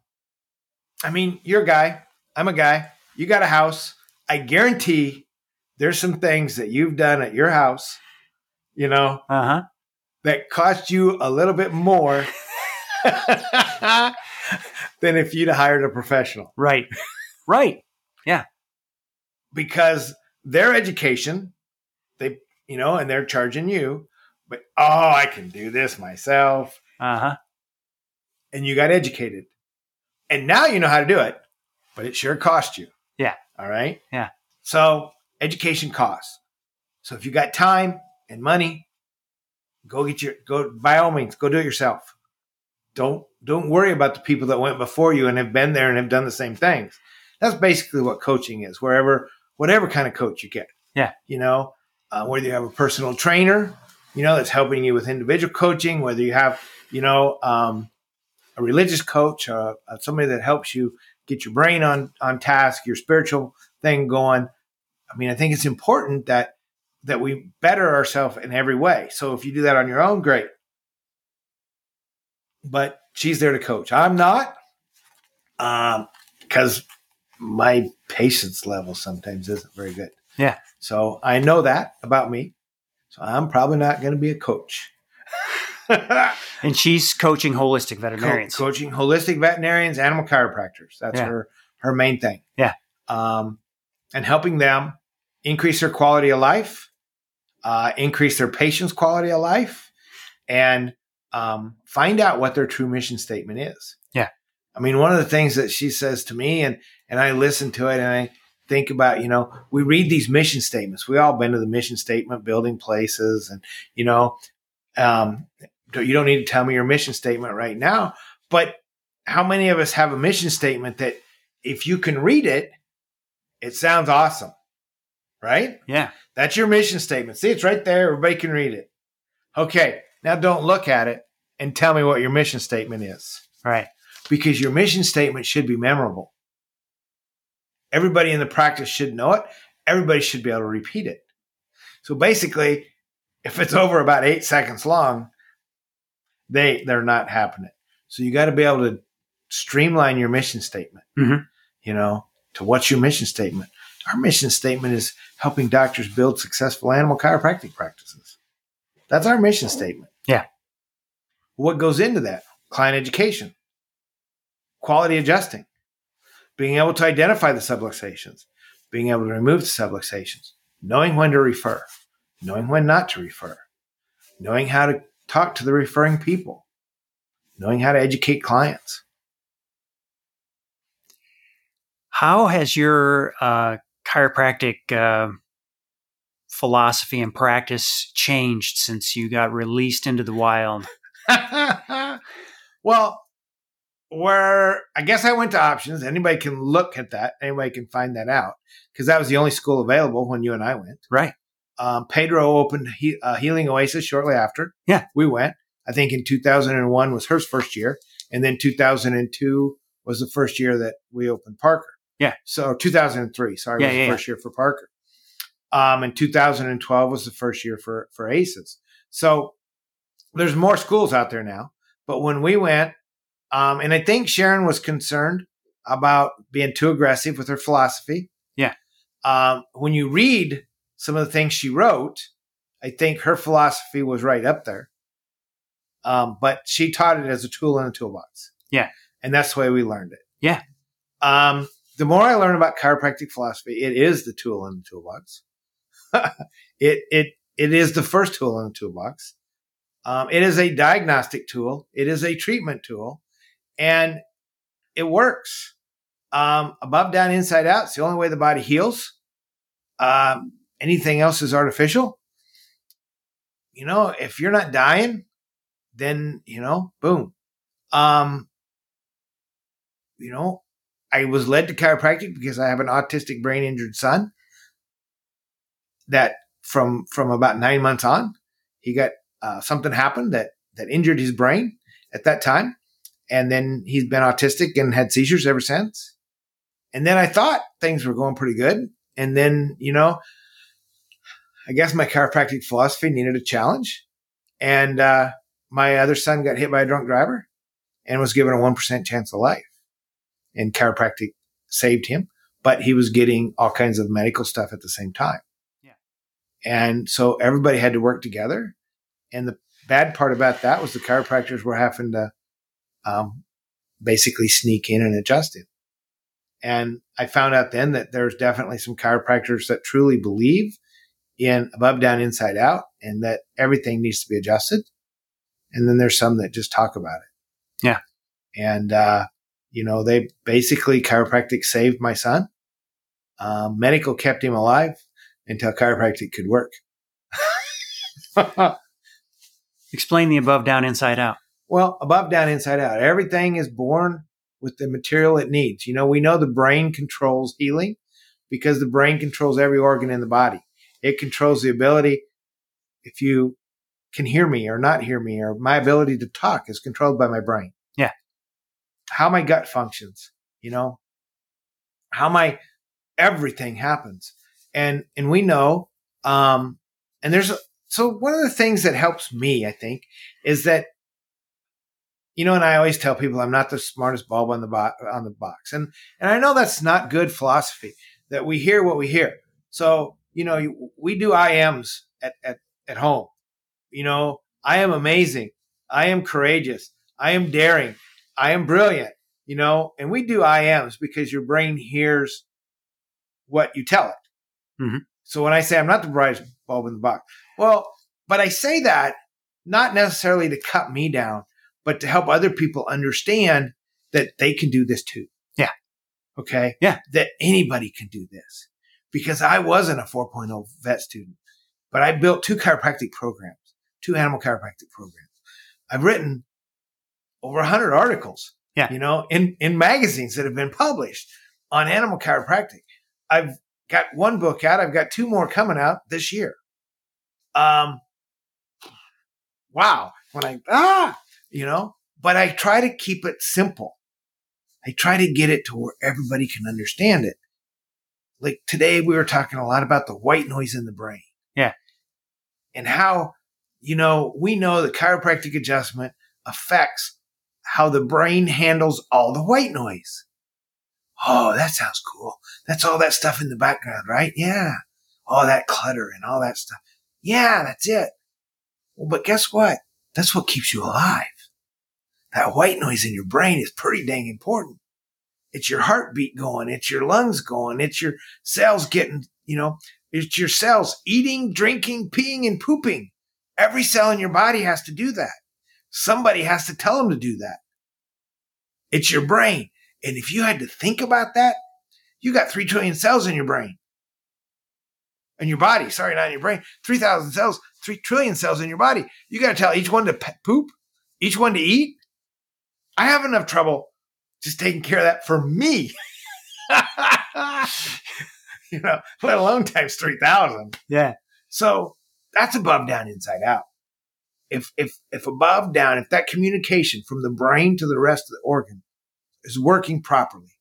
i mean you're a guy i'm a guy you got a house i guarantee there's some things that you've done at your house you know Uh huh. that cost you a little bit more (laughs) than if you'd hired a professional Right. Right. Yeah. because their education they you know and they're charging you but oh i can do this myself Uh huh. and you got educated and now you know how to do it but it sure cost you Yeah. all right Yeah. so education costs so if you got time and money go get your go by all means go do it yourself don't don't worry about the people that went before you and have been there and have done the same things that's basically what coaching is wherever whatever kind of coach you get Yeah. you know uh, whether you have a personal trainer you know that's helping you with individual coaching whether you have you know, um, a religious coach, uh, uh, somebody that helps you get your brain on on task, your spiritual thing going. I mean, I think it's important that that we better ourselves in every way. So if you do that on your own, great. But she's there to coach. I'm not, because um, my patience level sometimes isn't very good. Yeah. So I know that about me. So I'm probably not going to be a coach. (laughs) (laughs) and she's coaching holistic veterinarians. Co- coaching holistic veterinarians, animal chiropractors. That's yeah. her her main thing. Yeah. Um, and helping them increase their quality of life, uh, increase their patients' quality of life, and um, find out what their true mission statement is. Yeah. I mean, one of the things that she says to me, and and I listen to it, and I think about, you know, we read these mission statements. We all been to the mission statement building places, and you know, um, you don't need to tell me your mission statement right now, but how many of us have a mission statement that if you can read it, it sounds awesome, right? Yeah. That's your mission statement. See, it's right there. Everybody can read it. Okay. Now don't look at it and tell me what your mission statement is. Right. Because your mission statement should be memorable. Everybody in the practice should know it. Everybody should be able to repeat it. So basically, if it's (laughs) over about eight seconds long, they they're not happening. So you got to be able to streamline your mission statement. Mm-hmm. You know, to what's your mission statement? Our mission statement is helping doctors build successful animal chiropractic practices. That's our mission statement. Yeah. What goes into that? Client education, quality adjusting, being able to identify the subluxations, being able to remove the subluxations, knowing when to refer, knowing when not to refer, knowing how to talk to the referring people, knowing how to educate clients. How has your uh, chiropractic uh, philosophy and practice changed since you got released into the wild? (laughs) well, where I guess I went to options. Anybody can look at that. Anybody can find that out because that was the only school available when you and I went. Right. Um, Pedro opened he, uh, Healing Oasis shortly after. Yeah, we went. I think in 2001 was her first year, and then 2002 was the first year that we opened Parker. Yeah. So 2003, sorry, yeah, was yeah, the first yeah. year for Parker. Um, and 2012 was the first year for for Aces. So there's more schools out there now. But when we went, um, and I think Sharon was concerned about being too aggressive with her philosophy. Yeah. Um, when you read some of the things she wrote, I think her philosophy was right up there. Um, but she taught it as a tool in a toolbox. Yeah. And that's the way we learned it. Yeah. Um, the more I learn about chiropractic philosophy, it is the tool in the toolbox. (laughs) it, it, it is the first tool in the toolbox. Um, it is a diagnostic tool. It is a treatment tool and it works. Um, above, down, inside out. It's the only way the body heals. Um, anything else is artificial. You know, if you're not dying, then, you know, boom. Um, you know, I was led to chiropractic because I have an autistic brain injured son that from, from about nine months on, he got, uh, something happened that, that injured his brain at that time. And then he's been autistic and had seizures ever since. And then I thought things were going pretty good. And then, you know, I guess my chiropractic philosophy needed a challenge. And uh, my other son got hit by a drunk driver and was given a 1% chance of life. And chiropractic saved him, but he was getting all kinds of medical stuff at the same time. Yeah. And so everybody had to work together. And the bad part about that was the chiropractors were having to um, basically sneak in and adjust it. And I found out then that there's definitely some chiropractors that truly believe in above, down, inside out, and that everything needs to be adjusted. And then there's some that just talk about it. Yeah. And, uh, you know, they basically chiropractic saved my son. Um, medical kept him alive until chiropractic could work. (laughs) Explain the above, down, inside out. Well, above, down, inside out. Everything is born with the material it needs. You know, we know the brain controls healing because the brain controls every organ in the body. It controls the ability. If you can hear me or not hear me, or my ability to talk is controlled by my brain. Yeah. How my gut functions, you know, how my everything happens. And, and we know, um, and there's, a, so one of the things that helps me, I think, is that, you know, and I always tell people I'm not the smartest bulb on the, bo- on the box. And, and I know that's not good philosophy that we hear what we hear. So, you know, we do IMs at, at, at home. You know, I am amazing. I am courageous. I am daring. I am brilliant, you know, and we do IMs because your brain hears what you tell it. Mm-hmm. So when I say I'm not the brightest bulb in the box, well, but I say that not necessarily to cut me down, but to help other people understand that they can do this too. Yeah. Okay. Yeah. That anybody can do this because I wasn't a 4.0 vet student, but I built two chiropractic programs, two animal chiropractic programs. I've written over 100 articles, yeah. you know, in, in magazines that have been published on animal chiropractic. I've got one book out. I've got two more coming out this year. Um, wow. When I, ah, you know, but I try to keep it simple. I try to get it to where everybody can understand it like today we were talking a lot about the white noise in the brain. Yeah. And how, you know, we know the chiropractic adjustment affects how the brain handles all the white noise. Oh, that sounds cool. That's all that stuff in the background, right? Yeah. All that clutter and all that stuff. Yeah, that's it. Well, but guess what? That's what keeps you alive. That white noise in your brain is pretty dang important. It's your heartbeat going. It's your lungs going. It's your cells getting, you know, it's your cells eating, drinking, peeing, and pooping. Every cell in your body has to do that. Somebody has to tell them to do that. It's your brain. And if you had to think about that, you got 3 trillion cells in your brain. In your body. Sorry, not in your brain. 3,000 cells, 3 trillion cells in your body. You got to tell each one to poop, each one to eat. I have enough trouble just taking care of that for me. (laughs) you know, let alone times 3,000. Yeah. So that's above, down, inside out. If, if, if above, down, if that communication from the brain to the rest of the organ is working properly,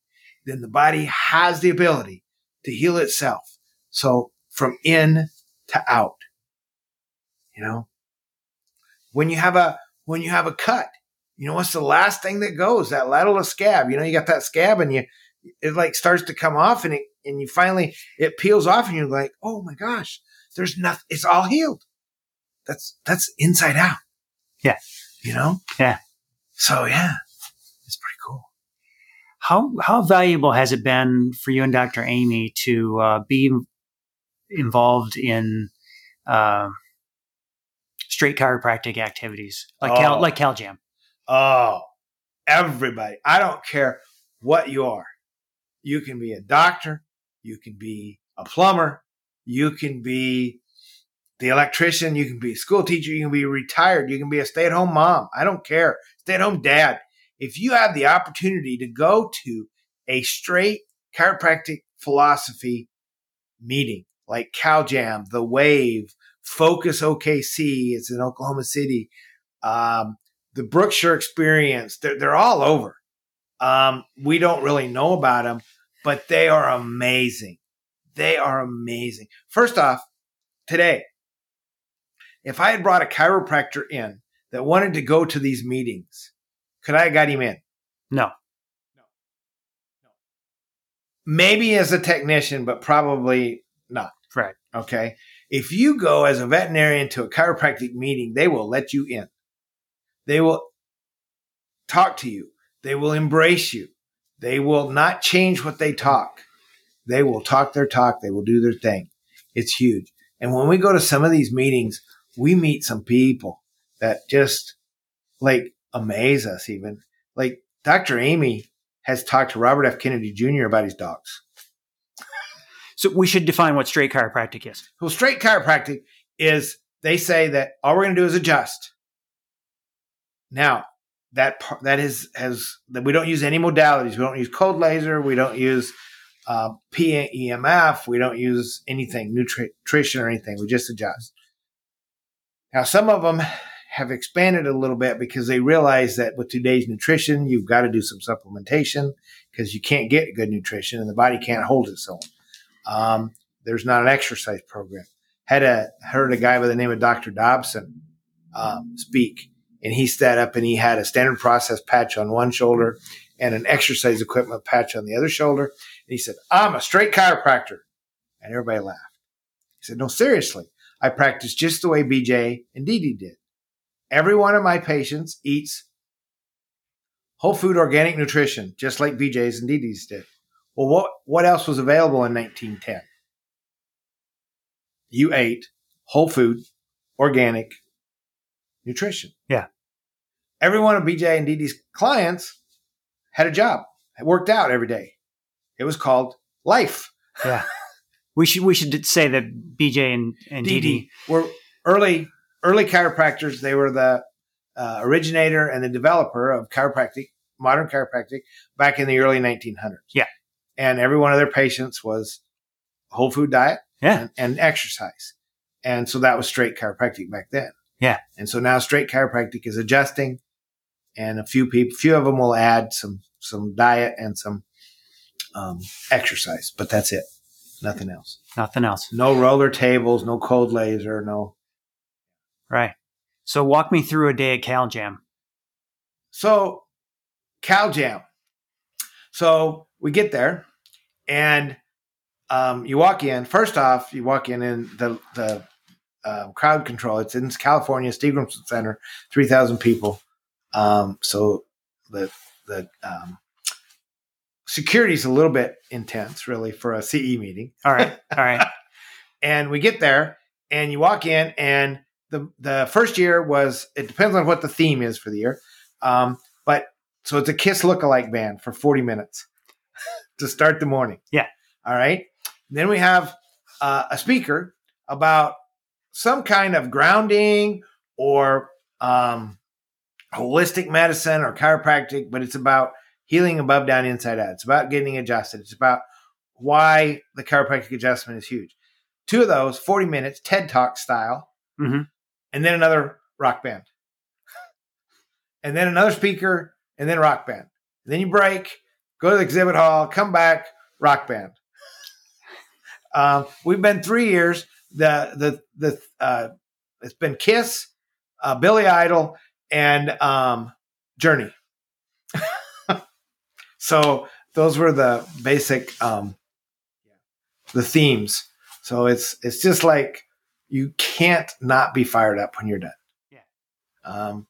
then the body has the ability to heal itself. So from in to out, you know, when you have a, when you have a cut, you know what's the last thing that goes? That lattice scab. You know, you got that scab and you it like starts to come off and it and you finally it peels off and you're like, oh my gosh, there's nothing it's all healed. That's that's inside out. Yeah. You know? Yeah. So yeah. It's pretty cool. How how valuable has it been for you and Dr. Amy to uh, be involved in uh, straight chiropractic activities like oh. Cal, like CalJam? Oh, everybody. I don't care what you are. You can be a doctor. You can be a plumber. You can be the electrician. You can be a school teacher. You can be retired. You can be a stay at home mom. I don't care. Stay at home dad. If you have the opportunity to go to a straight chiropractic philosophy meeting like CalJam, The Wave, Focus OKC, it's in Oklahoma City, um, the Brookshire experience, they're, they're all over. Um, we don't really know about them, but they are amazing. They are amazing. First off, today, if I had brought a chiropractor in that wanted to go to these meetings, could I have got him in? No. No. No. Maybe as a technician, but probably not. Right. Okay. If you go as a veterinarian to a chiropractic meeting, they will let you in. They will talk to you. They will embrace you. They will not change what they talk. They will talk their talk. They will do their thing. It's huge. And when we go to some of these meetings, we meet some people that just like amaze us even. Like Dr. Amy has talked to Robert F. Kennedy Jr. about his dogs. So we should define what straight chiropractic is. Well, straight chiropractic is they say that all we're going to do is adjust. Now, that part that is has that we don't use any modalities. We don't use cold laser. We don't use uh, PEMF. We don't use anything nutrition or anything. We just adjust. Now, some of them have expanded a little bit because they realize that with today's nutrition, you've got to do some supplementation because you can't get good nutrition and the body can't hold its own. Um, there's not an exercise program. Had a heard a guy by the name of Dr. Dobson um, speak, and he sat up and he had a standard process patch on one shoulder and an exercise equipment patch on the other shoulder. And he said, "I'm a straight chiropractor," and everybody laughed. He said, "No, seriously, I practice just the way BJ and DD did. Every one of my patients eats whole food organic nutrition, just like BJ's and DD's did. Well, what, what else was available in 1910? You ate whole food, organic nutrition. Yeah. Every one of BJ and DD's clients had a job, it worked out every day. It was called life. (laughs) Yeah. We should we should say that BJ and and. Dee were early early chiropractors. They were the uh, originator and the developer of chiropractic, modern chiropractic, back in the early 1900s. Yeah. and every one of their patients was whole food diet Yeah. and, and exercise, and so that was straight chiropractic back then. Yeah. and so now straight chiropractic is adjusting, and a few people, few of them will add some some diet and some um, exercise, but that's it. Nothing else. Nothing else. No roller tables, no cold laser, no. Right. So walk me through a day at Cal Jam. So, Cal Jam. So we get there, and um, you walk in. First off, you walk in, and the the uh, crowd control. It's in California, Stevenson Center, three thousand people. Um, so the the um, security's a little bit intense, really, for a CE meeting. (laughs) All right. All right. and we get there and you walk in and the the first year was it depends on what the theme is for the year um, but so it's a kiss lookalike band for 40 minutes to start the morning Yeah. all right then we have uh, a speaker about some kind of grounding or um, holistic medicine or chiropractic but it's about healing above down inside out. It's about getting adjusted. It's about why the chiropractic adjustment is huge. Two of those 40 minutes ted talk style. Mhm. and then another rock band. And then another speaker and then rock band. And then you break go to the exhibit hall come back rock band. (laughs) Um, we've been three years the the the uh, it's been kiss uh, billy idol and um, journey (laughs) so those were the basic um, the themes so it's it's just like you can't not be fired up when you're done. Yeah. Um,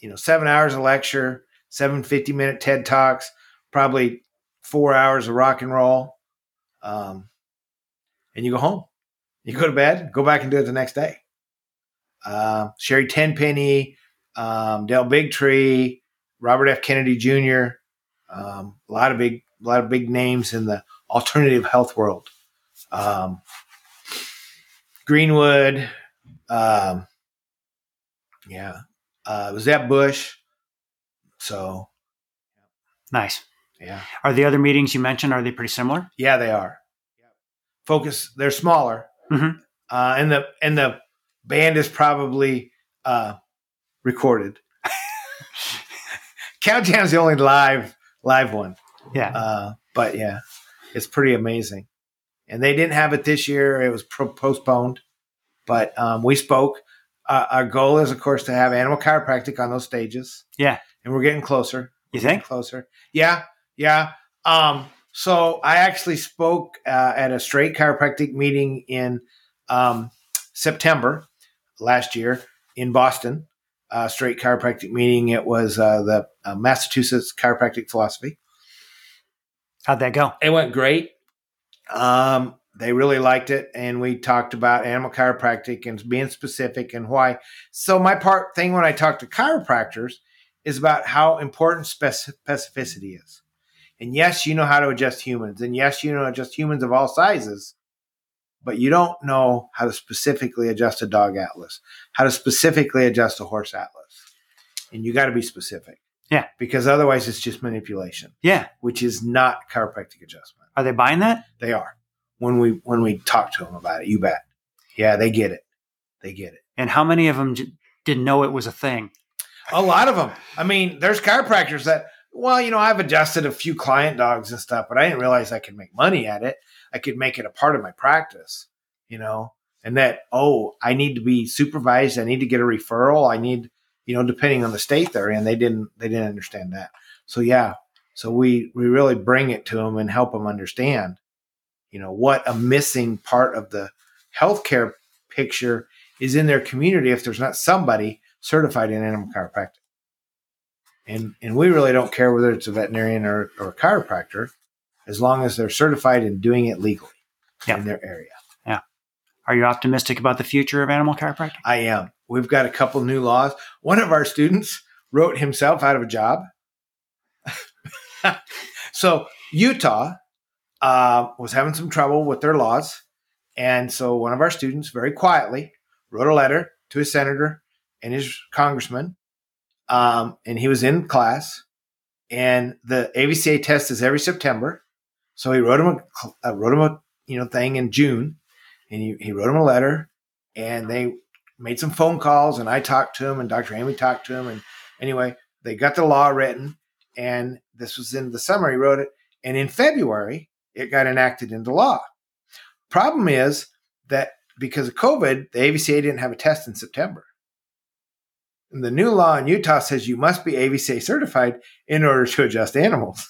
you know, seven hours of lecture, seven 50 minute TED Talks, probably four hours of rock and roll. Um, and you go home. You go to bed, go back and do it the next day. Uh, Sherri Tenpenny, um, Del Bigtree, Robert F. Kennedy Jr., um, a lot of big, a lot of big names in the alternative health world. Um, Greenwood, um, yeah, uh, was that Bush? So Nice. yeah, Are the other meetings you mentioned are they pretty similar? yeah, they are. Focus, they're smaller, Mhm. uh, and the and the band is probably uh, recorded. (laughs) Jam's the only live live one. Yeah. Uh, but yeah, it's pretty amazing. And they didn't have it this year; it was pro- postponed. But um, we spoke. Uh, our goal is, of course, to have animal chiropractic on those stages. Yeah. and we're getting closer. You We're think? closer? Yeah, yeah. Um, so I actually spoke uh, at a straight chiropractic meeting in um, September last year in Boston. Uh, straight chiropractic meeting. It was uh, the uh, Massachusetts Chiropractic Philosophy. How'd that go? It went great. Um, they really liked it, and we talked about animal chiropractic and being specific and why. So my part thing when I talk to chiropractors is about how important specificity is. And yes, you know how to adjust humans, and yes, you know adjust humans of all sizes, but you don't know how to specifically adjust a dog atlas, how to specifically adjust a horse atlas, and you got to be specific. Yeah. because otherwise it's just manipulation Yeah. which is not chiropractic adjustment. Are they buying that? They are when we when we talk to them about it. You bet. Yeah, they get it. They get it. And how many of them j- didn't know it was a thing? A lot of them. I mean, there's chiropractors that, well, you know, I've adjusted a few client dogs and stuff, but I didn't realize I could make money at it. I could make it a part of my practice, you know, and that, oh, I need to be supervised. I need to get a referral. I need, you know, depending on the state they're in, they didn't, they didn't understand that. So yeah. So we, we really bring it to them and help them understand, you know, what a missing part of the healthcare picture is in their community if there's not somebody certified in animal chiropractic. And and we really don't care whether it's a veterinarian or, or a chiropractor, as long as they're certified and doing it legally Yeah. in their area. Yeah. Are you optimistic about the future of animal chiropractic? I am. We've got a couple new laws. One of our students wrote himself out of a job. (laughs) so Utah uh, was having some trouble with their laws, and so one of our students very quietly wrote a letter to his senator and his congressman, um, and he was in class. And the AVCA test is every September, so he wrote him a uh, wrote him a you know thing in June, and he, he wrote him a letter, and they made some phone calls, and I talked to him, and Dr. Amy talked to him, and anyway, they got the law written, and this was in the summer. He wrote it, and in February, it got enacted into law. Problem is that because of COVID, the AVCA didn't have a test in September. And the new law in Utah says you must be AVCA certified in order to adjust animals.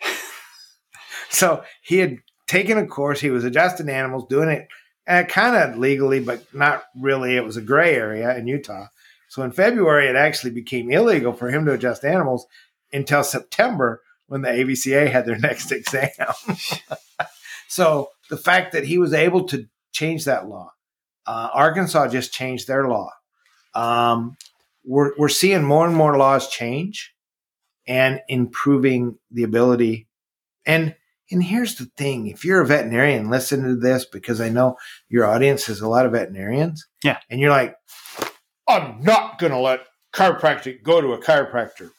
(laughs) so he had taken a course, he was adjusting animals, doing it uh, kind of legally, but not really. It was a gray area in Utah. So in February, it actually became illegal for him to adjust animals until September when the AVCA had their (laughs) next exam. (laughs) so the fact that he was able to change that law, uh, Arkansas just changed their law. Um, we're, we're seeing more and more laws change and improving the ability. And and here's the thing: if you're a veterinarian, listen to this because I know your audience is a lot of veterinarians. Yeah. and you're like, I'm not going to let chiropractic go to a chiropractor.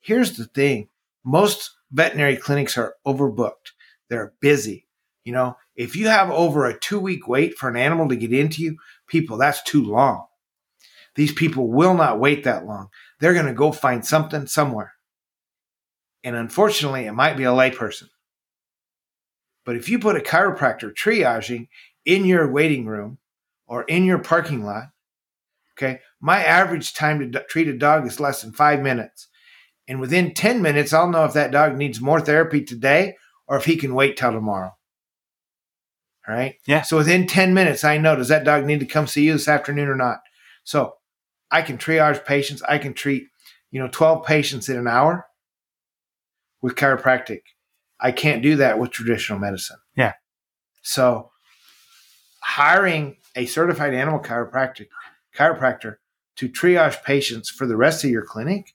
Here's the thing: most veterinary clinics are overbooked. They're busy. You know, if you have over a two week wait for an animal to get into you, people, that's too long. These people will not wait that long. They're going to go find something somewhere. And unfortunately, it might be a layperson. But if you put a chiropractor triaging in your waiting room or in your parking lot, okay, my average time to treat a dog is less than five minutes. And within 10 minutes, I'll know if that dog needs more therapy today or if he can wait till tomorrow. All right. Yeah. So within 10 minutes, I know does that dog need to come see you this afternoon or not? So I can triage patients. I can treat, you know, 12 patients in an hour with chiropractic. I can't do that with traditional medicine. Yeah. So hiring a certified animal chiropractic chiropractor to triage patients for the rest of your clinic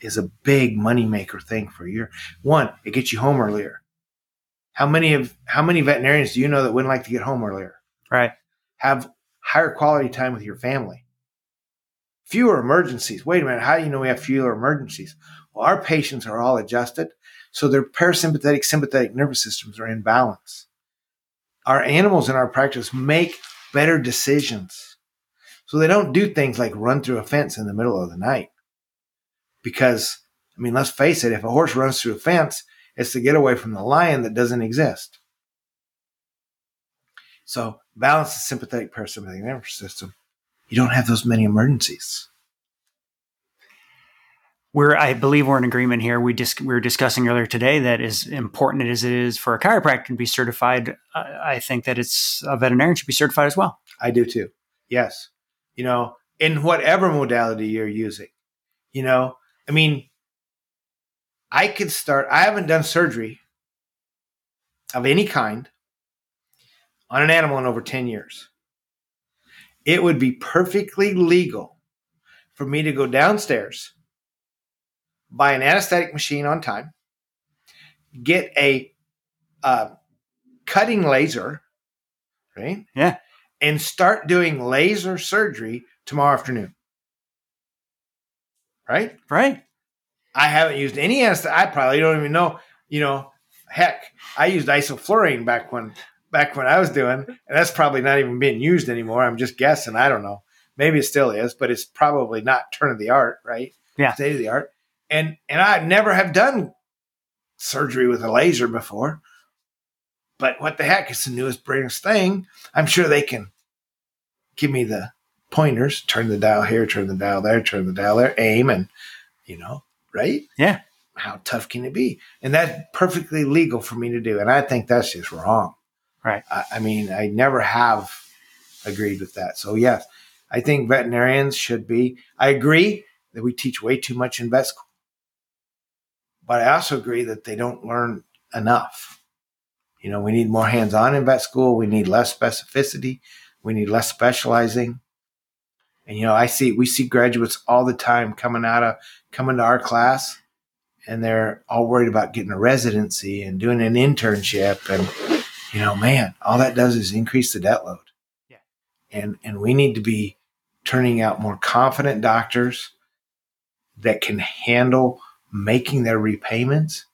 is a big moneymaker thing for your one, it gets you home earlier. How many of how many veterinarians do you know that wouldn't like to get home earlier? Right. Have higher quality time with your family. Fewer emergencies. Wait a minute, how do you know we have fewer emergencies? Well, our patients are all adjusted, so their parasympathetic sympathetic nervous systems are in balance. Our animals in our practice make better decisions. So they don't do things like run through a fence in the middle of the night. Because, I mean, let's face it, if a horse runs through a fence, it's to get away from the lion that doesn't exist. So balance the sympathetic parasympathetic nervous system. You don't have those many emergencies. We're, I believe we're in agreement here. We dis- we were discussing earlier today that as important as it is for a chiropractor to be certified, I, I think that it's a veterinarian should be certified as well. I do too. Yes. You know, in whatever modality you're using, you know, I mean, I could start, I haven't done surgery of any kind on an animal in over 10 years. It would be perfectly legal for me to go downstairs, buy an anesthetic machine on time, get a uh, cutting laser, right? Yeah. And start doing laser surgery tomorrow afternoon. Right? Right. I haven't used any anesthetic. I probably don't even know, you know, heck, I used isoflurane back when back when I was doing, and that's probably not even being used anymore. I'm just guessing. I don't know. Maybe it still is, but it's probably not turn of the art, right? Yeah. State of the art. And and I never have done surgery with a laser before. But what the heck? It's the newest, greatest thing. I'm sure they can give me the pointers, turn the dial here, turn the dial there, turn the dial there, aim, and you know, right? Yeah. How tough can it be? And that's perfectly legal for me to do. And I think that's just wrong. Right. I, I mean, I never have agreed with that. So yes, I think veterinarians should be. I agree that we teach way too much in vet school, but I also agree that they don't learn enough. You know, we need more hands-on in vet school. We need less specificity. We need less specializing. And you know, I see we see graduates all the time coming out of coming to our class, and they're all worried about getting a residency and doing an internship, and you know, man, all that does is increase the debt load. Yeah. And and we need to be turning out more confident doctors that can handle making their repayments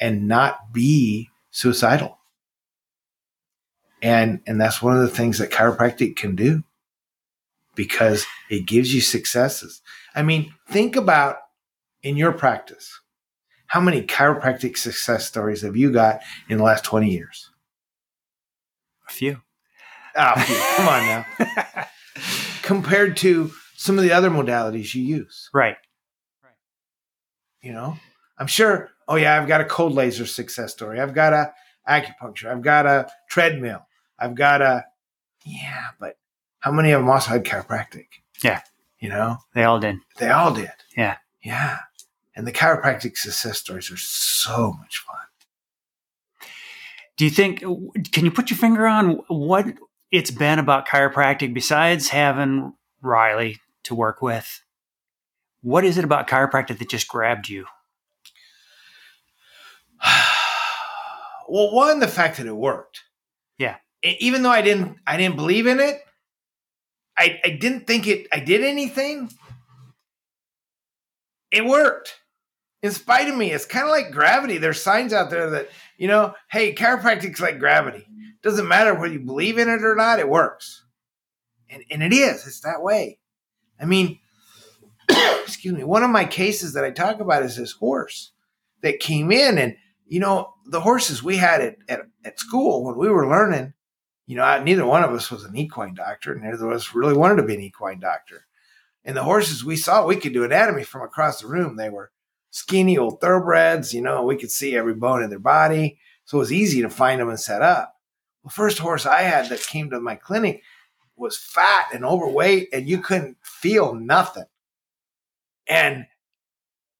and not be suicidal. And and that's one of the things that chiropractic can do because it gives you successes. I mean, think about in your practice, how many chiropractic success stories have you got in the last 20 years? A few. Ah, phew, come on now. (laughs) Compared to some of the other modalities you use, right. you know? I'm sure, oh yeah, I've got a cold laser success story. I've got a acupuncture. I've got a treadmill. I've got a, yeah, but how many of them also had chiropractic? Yeah. You know, They all did. they all did. Yeah. Yeah. And the chiropractic success stories are so much fun. Do you think, can you put your finger on what it's been about chiropractic besides having Riley to work with? What is it about chiropractic that just grabbed you? (sighs) well, one, the fact that it worked. Yeah. Even though I didn't, I didn't believe in it. I, I didn't think it. I did anything. It worked. In spite of me, it's kind of like gravity. There's signs out there that you know, hey, chiropractic's like gravity. Doesn't matter whether you believe in it or not. It works, and and it is. It's that way. I mean, (coughs) excuse me. One of my cases that I talk about is this horse that came in and you know, the horses we had at, at, at school when we were learning, you know, I, neither one of us was an equine doctor, and neither of us really wanted to be an equine doctor. And the horses we saw, we could do anatomy from across the room. They were skinny old thoroughbreds, you know, we could see every bone in their body. So it was easy to find them and set up. The first horse I had that came to my clinic was fat and overweight, and you couldn't feel nothing. And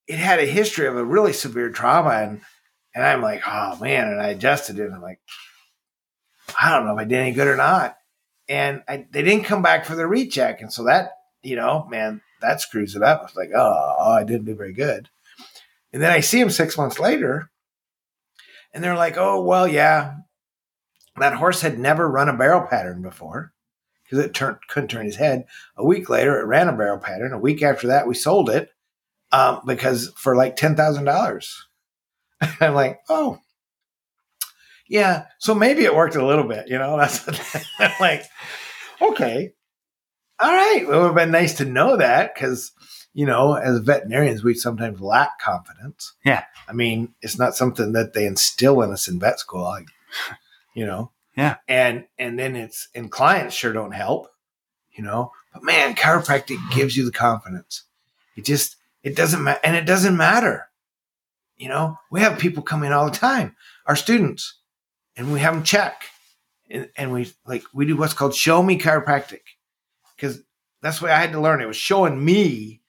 it had a history of a really severe trauma. And and I'm like, oh man. And I adjusted it. And I'm like, I don't know if I did any good or not. And I, they didn't come back for the recheck. And so that, you know, man, that screws it up. I was like, oh, oh, I didn't do very good. And then I see him six months later. And they're like, oh, well, yeah, that horse had never run a barrel pattern before because it couldn't turn his head. A week later, it ran a barrel pattern. A week after that, we sold it um, because for like $10,000. (laughs) I'm like, oh, yeah. So maybe it worked a little bit, you know. (laughs) That's (laughs) like, okay, all right. Well, it would have been nice to know that because you know, as veterinarians, we sometimes lack confidence. Yeah. I mean, it's not something that they instill in us in vet school, like, you know. Yeah. And and then it's and clients sure don't help, you know. But man, chiropractic gives you the confidence. It just it doesn't matter, and it doesn't matter. You know, we have people come in all the time, our students, and we have them check, and, and we like we do what's called show me chiropractic, because that's way I had to learn. It was showing me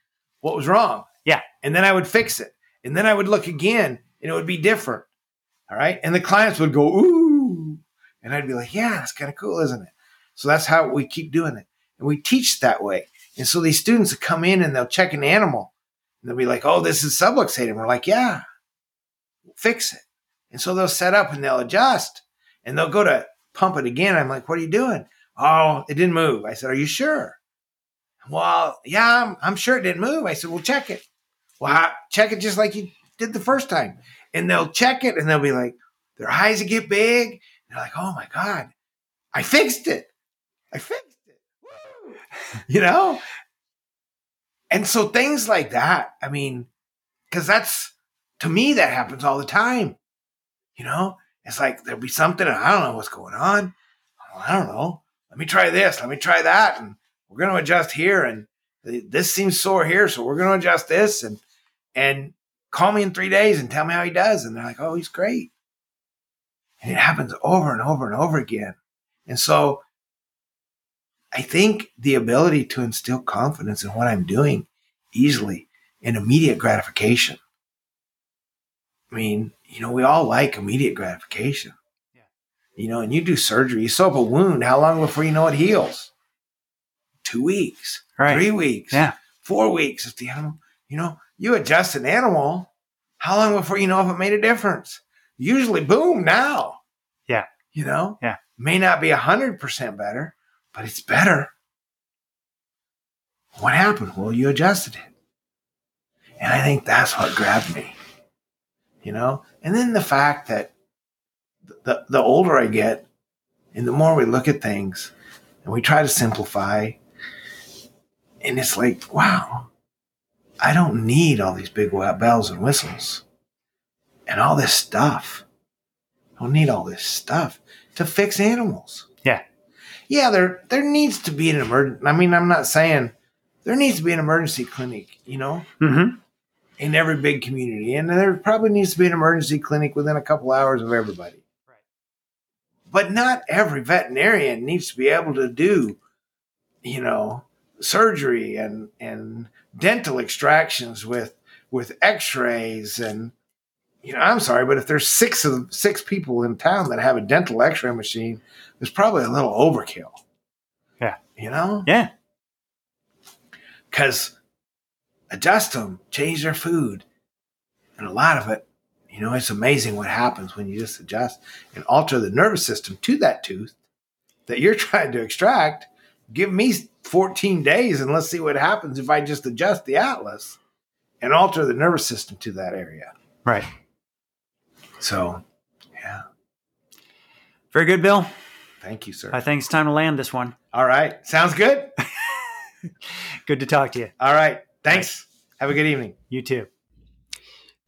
what was wrong. Yeah. and then I would fix it, and then I would look again, and it would be different. All right, and the clients would go ooh, and I'd be like, yeah, that's kind of cool, isn't it? So that's how we keep doing it, and we teach that way. And so these students will come in and they'll check an animal, and they'll be like, oh, this is subluxated. And we're like, yeah, fix it. And so they'll set up and they'll adjust and they'll go to pump it again. I'm like, what are you doing? Oh, it didn't move. I said, are you sure? Well, yeah, I'm, I'm sure it didn't move. I said, well, check it. Well, I- check it just like you did the first time. And they'll check it and they'll be like, their eyes get big. They're like, oh my God, I fixed it. I fixed it. Woo! you know? And so things like that, I mean, because that's to me, that happens all the time. You know, it's like there'll be something, and I don't know what's going on. I don't know. Let me try this. Let me try that. And we're going to adjust here. And this seems sore here. So we're going to adjust this. And, and call me in three days and tell me how he does. And they're like, oh, he's great. And it happens over and over and over again. And so I think the ability to instill confidence in what I'm doing easily and immediate gratification. I mean, you know, we all like immediate gratification. Yeah. You know, and you do surgery, you sew up a wound. How long before you know it heals? Two weeks, right. three weeks, yeah, four weeks. If the animal, you know, you adjust an animal, how long before you know if it made a difference? Usually, boom, now. Yeah. You know? Yeah. May not be 100% better, but it's better. What happened? Well, you adjusted it. And I think that's what grabbed me. You know? And then the fact that the, the older I get and the more we look at things and we try to simplify, and it's like, wow, I don't need all these big bells and whistles and all this stuff. I don't need all this stuff to fix animals. Yeah. Yeah, there there needs to be an emergency. I mean, I'm not saying there needs to be an emergency clinic, you know, mm-hmm. in every big community, and there probably needs to be an emergency clinic within a couple hours of everybody. Right. But not every veterinarian needs to be able to do, you know, surgery and and dental extractions with with X-rays and you know, I'm sorry, but if there's six of six people in town that have a dental X-ray machine, there's probably a little overkill. Yeah. You know? Yeah. Because adjust them, change their food, and a lot of it, you know, it's amazing what happens when you just adjust and alter the nervous system to that tooth that you're (laughs) trying to extract. Give me 14 days and let's see what happens if I just adjust the atlas and alter the nervous system to that area. Right. So, yeah. Very good, Bill. Thank you, sir. I think it's time to land this one. All right. Sounds good. (laughs) good to talk to you. All right. Thanks. Have a good evening. You too.